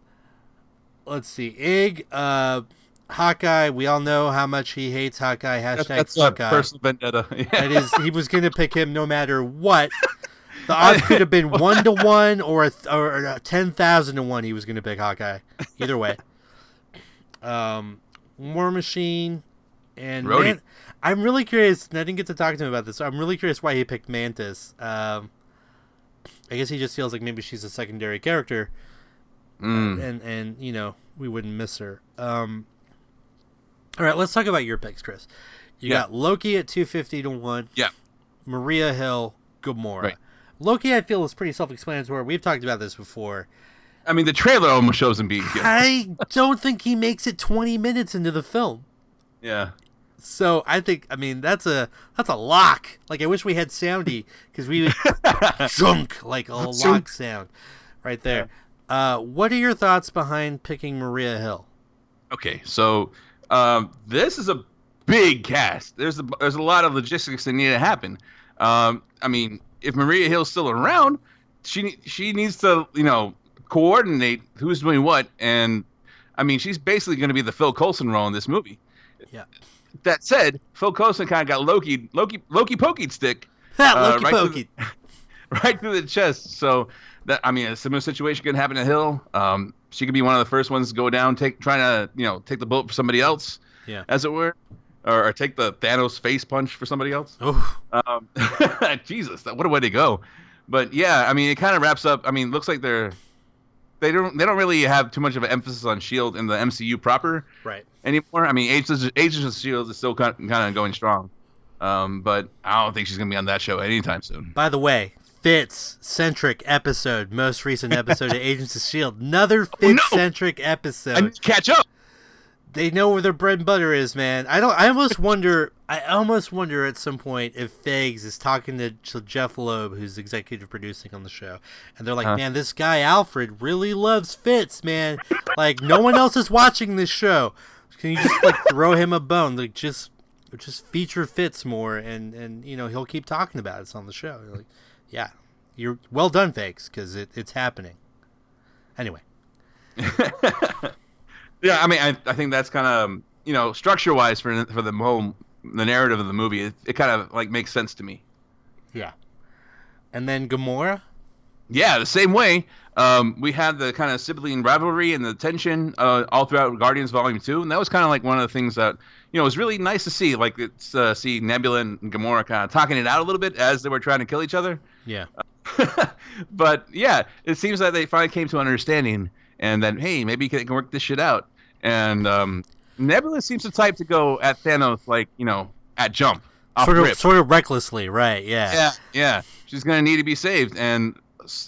let's see, Ig, uh, Hawkeye. We all know how much he hates Hawkeye. Hashtag that's a Hawkeye. personal vendetta. Yeah. That is, he was gonna pick him no matter what. The odds could have been one to one or a th- or a ten thousand to one. He was gonna pick Hawkeye. Either way. Um, War Machine and. Man- I'm really curious. And I didn't get to talk to him about this. I'm really curious why he picked Mantis. Um, I guess he just feels like maybe she's a secondary character, Mm. and and you know we wouldn't miss her. Um, all right, let's talk about your picks, Chris. You Yeah. got Loki at 250 to one. Yeah. Maria Hill, Gamora. Right. Loki, I feel is pretty self-explanatory. We've talked about this before. I mean, the trailer almost shows him being good. I don't think he makes it 20 minutes into the film. Yeah. So I think, I mean, that's a that's a lock. Like I wish we had soundy because we would junk like a lock sound right there. Uh, what are your thoughts behind picking Maria Hill? Okay, so um, this is a big cast. There's a, there's a lot of logistics that need to happen. Um, I mean, if Maria Hill's still around, she she needs to you know coordinate who's doing what, and I mean, she's basically going to be the Phil Coulson role in this movie. Yeah. That said, Phil Coulson kind of got Loki Loki Loki pokey stick uh, Loki right, through pokey. the, right through the chest. So that I mean, a similar situation could happen to Hill. Um, she could be one of the first ones to go down, take trying to you know take the bullet for somebody else, Yeah. as it were, or, or take the Thanos face punch for somebody else. Oh, Um, Jesus, what a way to go! But yeah, I mean, it kind of wraps up. I mean, looks like they're they don't they don't really have too much of an emphasis on Shield in the MCU proper right. anymore. I mean, Agents Agents of Shield is still kind kind of going strong, um, but I don't think she's gonna be on that show anytime soon. By the way, Fitz centric episode, most recent episode of Agents of Shield. Another oh, Fitz centric I episode. need to catch up. they know where their bread and butter is, man. I don't. I almost wonder. I almost wonder at some point if Figs is talking to, to Jeff Loeb, who's executive producing on the show, and they're like, Huh. "Man, this guy Alfred really loves Fitz, man. Like no one else is watching this show. Can you just like throw him a bone? Like just, just feature Fitz more, and and you know he'll keep talking about it on the show. You're like, yeah, you're well done, fakes, because it, it's happening. Anyway, Yeah, I mean, I, I think that's kind of um, you know structure wise for for the whole the narrative of the movie, it, it kind of like makes sense to me. yeah, and then Gamora. Yeah, the same way. Um, we had the kind of sibling rivalry and the tension uh, all throughout Guardians Volume Two, and that was kind of like one of the things that you know was really nice to see. Like it's uh, see Nebula and Gamora kind of talking it out a little bit as they were trying to kill each other. Yeah. but yeah, it seems like they finally came to an understanding, and then hey, maybe they can work this shit out. And um, Nebula seems the type to go at Thanos like you know at jump off sort of, sort of recklessly, right? Yeah. Yeah, yeah. She's gonna need to be saved. And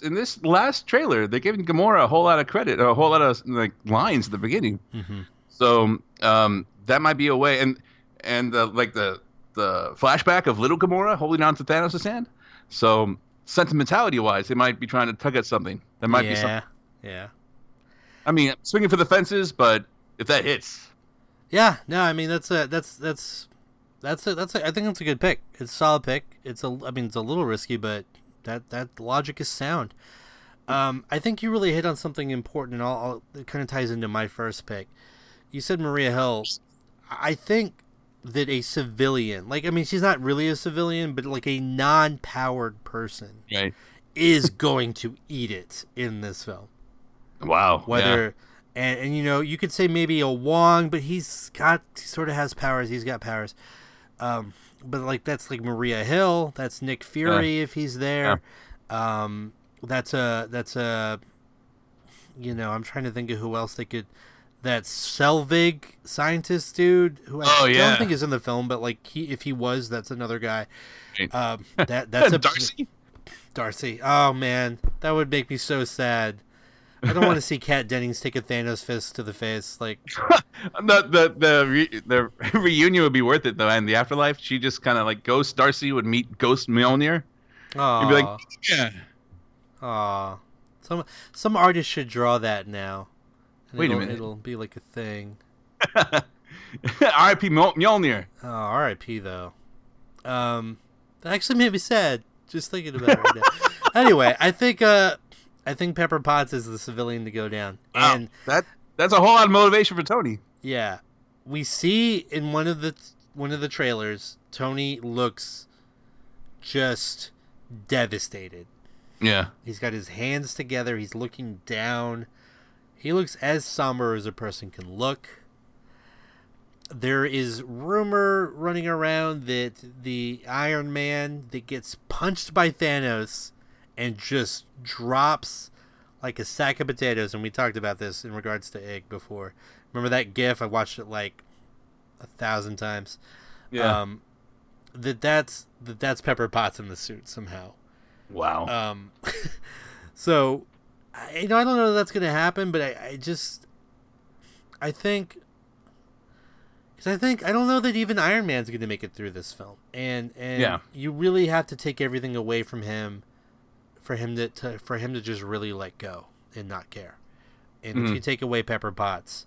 in this last trailer, they're giving Gamora a whole lot of credit, a whole lot of like lines at the beginning. hmm So um, that might be a way. And and uh, like the the flashback of little Gamora holding on to Thanos' hand. So sentimentality wise, they might be trying to tug at something. There might yeah. be something. Yeah. I mean, swinging for the fences, but if that hits, Yeah. No, I mean that's a that's that's that's a that's a, I think that's a good pick. It's a solid pick. It's a I mean it's a little risky, but that that logic is sound. Um, I think you really hit on something important, and all, it kind of ties into my first pick. You said Maria Hill. I think that a civilian, like I mean, she's not really a civilian, but like a non-powered person, right? is going to eat it in this film. Wow. whether and, and you know you could say maybe a Wong, but he's got he sort of has powers. He's got powers. Um, but like that's like Maria Hill. That's Nick Fury if he's there. Um, that's a that's a you know I'm trying to think of who else they could. That Selvig scientist dude who I Oh, don't think is in the film, but like he if he was, that's another guy. Um, that that's a Darcy. Darcy. Oh man, that would make me so sad. I don't want to see Kat Dennings take a Thanos fist to the face. Like, the the the, re, the reunion would be worth it though, and the afterlife. She just kind of like Ghost Darcy would meet Ghost Mjolnir. oh, You'd be like, yeah. Aw. Some some artist should draw that now. And Wait a it'll, minute. It'll be like a thing. R.I.P. Mjol- Mjolnir. Oh, R.I.P. Though. Um, that actually made me sad just thinking about it right now. Anyway, I think uh, I think Pepper Potts is the civilian to go down, Wow. and that that's a whole lot of motivation for Tony. Yeah, we see in one of the one of the trailers, Tony looks just devastated. Yeah. He's got his hands together. He's looking down. He looks as somber as a person can look. There is rumor running around that the Iron Man that gets punched by Thanos and just drops like a sack of potatoes. And we talked about this in regards to Egg before. Remember that GIF? I watched it like a thousand times. Yeah. Um, that that's that that's Pepper Potts in the suit somehow. wow. Um, so, I, you know, I don't know if that's gonna happen, but I, I just, I think, because I think I don't know that even Iron Man's gonna make it through this film, and and Yeah. you really have to take everything away from him, for him to, to for him to just really let go and not care, and if Mhm. you take away Pepper Potts,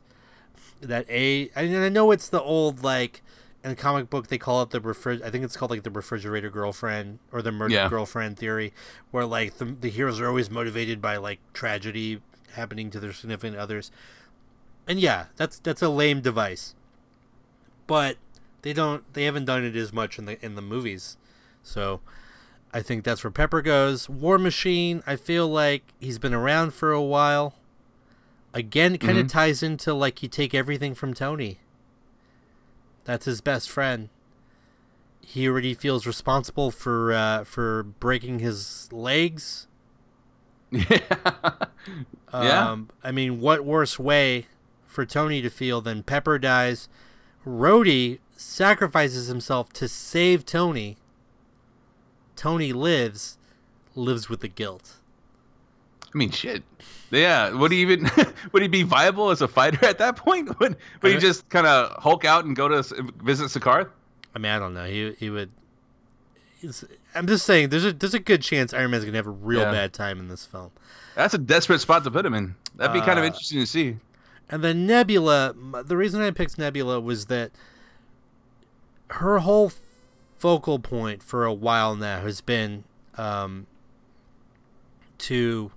that a, and I know it's the old like. In the comic book, they call it the refri- I think it's called like the refrigerator girlfriend or the murder Yeah. girlfriend theory, where like the, the heroes are always motivated by like tragedy happening to their significant others. And yeah, that's that's a lame device. But they don't they haven't done it as much in the in the movies. So I think that's where Pepper goes. War Machine, I feel like he's been around for a while. Again, it kind of Mhm. ties into like you take everything from Tony. That's his best friend. He already feels responsible for uh, for breaking his legs. Yeah. Yeah. Um, I mean, what worse way for Tony to feel than Pepper dies? Rhodey sacrifices himself to save Tony. Tony lives, lives with the guilt. I mean, shit. Yeah. Would he even would he be viable as a fighter at that point? Would would he Uh, just kind of hulk out and go to visit Sakaar? I mean, I don't know. He he would. I'm just saying, there's a there's a good chance Iron Man's gonna have a real Yeah. bad time in this film. That's a desperate spot to put him in. That'd be kind of Uh, interesting to see. And then Nebula, the reason I picked Nebula was that her whole focal point for a while now has been um, to,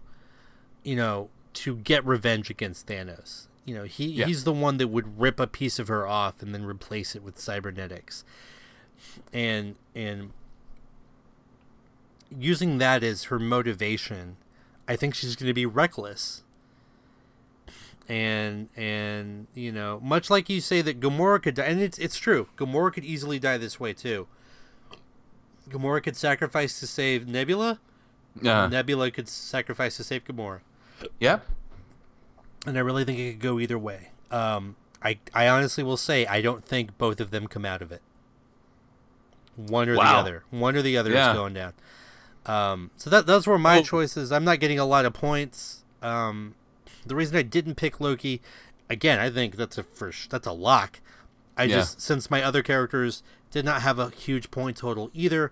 you know, to get revenge against Thanos. You know, he, Yeah. he's the one that would rip a piece of her off and then replace it with cybernetics. And and using that as her motivation, I think she's going to be reckless and and you know much like you say that Gamora could die and it's it's true Gamora could easily die this way too Gamora could sacrifice to save Nebula Yeah. Nebula could sacrifice to save Gamora yeah. and I really think it could go either way um I I honestly will say I don't think both of them come out of it one or the other one or the other Yeah. is going down um so that those were my Well- choices I'm not getting a lot of points um the reason I didn't pick Loki, again, I think that's a first, that's a lock. I Yeah. just since my other characters did not have a huge point total either,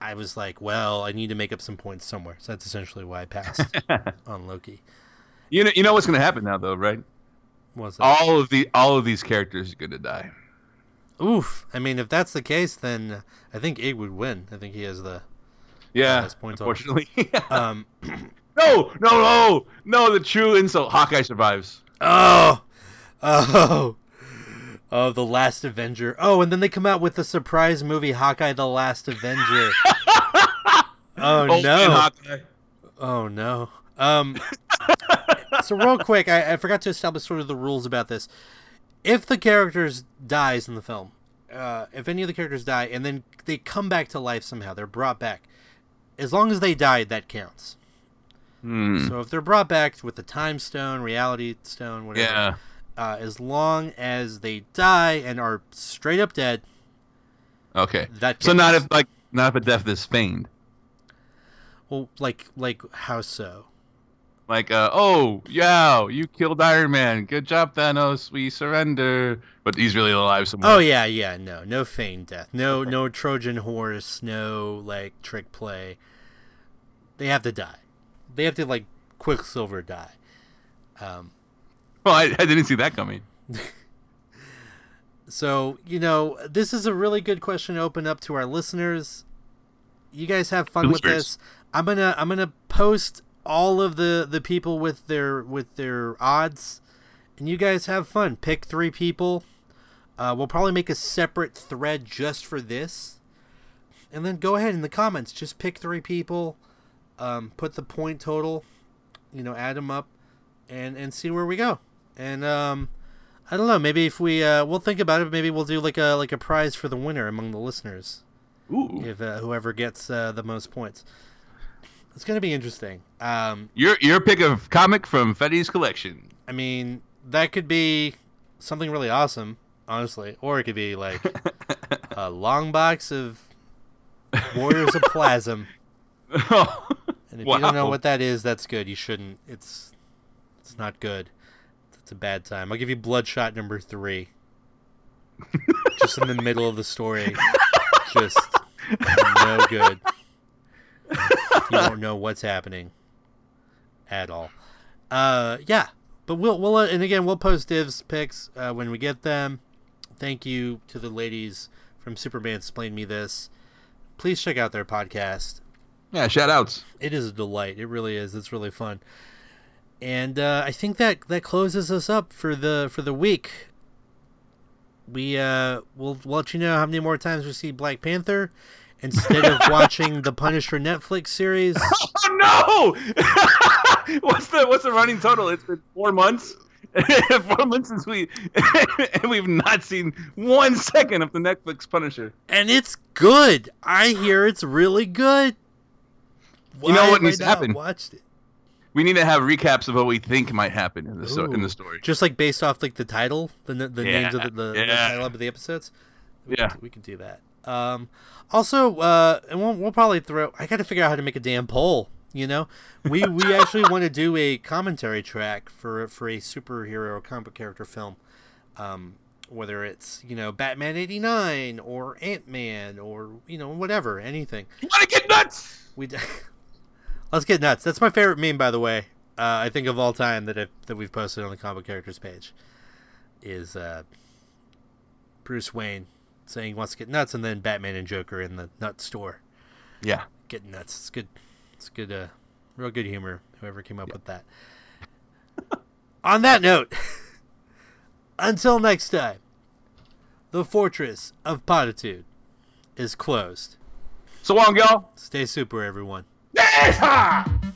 I was like, well, I need to make up some points somewhere. So that's essentially why I passed on Loki. You know, you know what's going to happen now, though, right? Was that? All of the all of these characters are going to die. Oof. I mean, if that's the case, then I think Ig would win. I think he has the. Yeah, that's point total. unfortunately. Um. no, no, no, no. The true insult: Hawkeye survives. Oh. Oh. Oh, the Last Avenger. Oh, and then they come out with the surprise movie Hawkeye: The Last Avenger. oh Old man no. Oh no. Um So real quick, I, I forgot to establish sort of the rules about this. If the characters dies in the film, uh, if any of the characters die and then they come back to life somehow, they're brought back. As long as they died, that counts. Hmm. So if they're brought back with the time stone, reality stone, whatever, Yeah. Uh, as long as they die and are straight up dead, Okay. that So not if like not if a death is feigned. well, like like how so? Like, uh, oh, yeah, you killed Iron Man. Good job, Thanos. We surrender. But he's really alive somewhere. Oh yeah, yeah, no, no feigned death, no, no Trojan horse, no like trick play. They have to die. They have to like Quicksilver die. Um, Well, I, I didn't see that coming. so you know, this is a really good question to open up to our listeners. You guys have fun with this. I'm gonna I'm gonna post all of the the people with their with their odds, and you guys have fun. Pick three people. Uh, we'll probably make a separate thread just for this, and then go ahead in the comments. Just pick three people. Um, put the point total. You know, add them up, and and see where we go. And um, I don't know. Maybe if we uh, we'll think about it. Maybe we'll do like a like a prize for the winner among the listeners Ooh. if uh, whoever gets uh, the most points. It's gonna be interesting. Um, Your your pick of comic from Fetty's collection. I mean, that could be something really awesome, honestly, or it could be like a long box of Warriors of Plasm. And if you don't know what that is, that's good. You shouldn't. It's it's not good. A bad time. I'll give you Bloodshot number three. Just in the middle of the story. Just no good. You don't know what's happening at all. Uh, yeah, but we'll we'll uh, and again we'll post divs picks uh, when we get them. Thank you to the ladies from Superman Explain Me This. Please check out their podcast Yeah, shout outs. it is a delight. It really is. It's really fun. And uh, I think that that closes us up for the for the week. We uh we'll, we'll let you know how many more times we see Black Panther, instead of watching the Punisher Netflix series. Oh no! what's the what's the running total? It's been four months. four months since we and we've not seen one second of the Netflix Punisher. and it's good. I hear it's really good. You know what needs to happen? Watched it. We need to have recaps of what we think might happen in the so, in the story. just like based off like the title, the the names of the, the, the title of the episodes. We Yeah. can, we can do that. Um, also, uh, and we'll, we'll probably throw. I got to figure out how to make a damn poll. You know, we we actually want to do a commentary track for for a superhero or comic character film. Um, whether it's you know Batman eighty nine or Ant Man or you know whatever anything. You want to get nuts? We let's get nuts. That's my favorite meme, by the way. Uh, I think of all time that that we've posted on the comic characters page is uh, Bruce Wayne saying he wants to get nuts, and then Batman and Joker in the nut store Yeah. getting nuts. It's good. It's good. Uh, real good humor. Whoever came up with that. on that note, until next time, the fortress of Potitude is closed. So long, y'all. Stay super, everyone. Yes!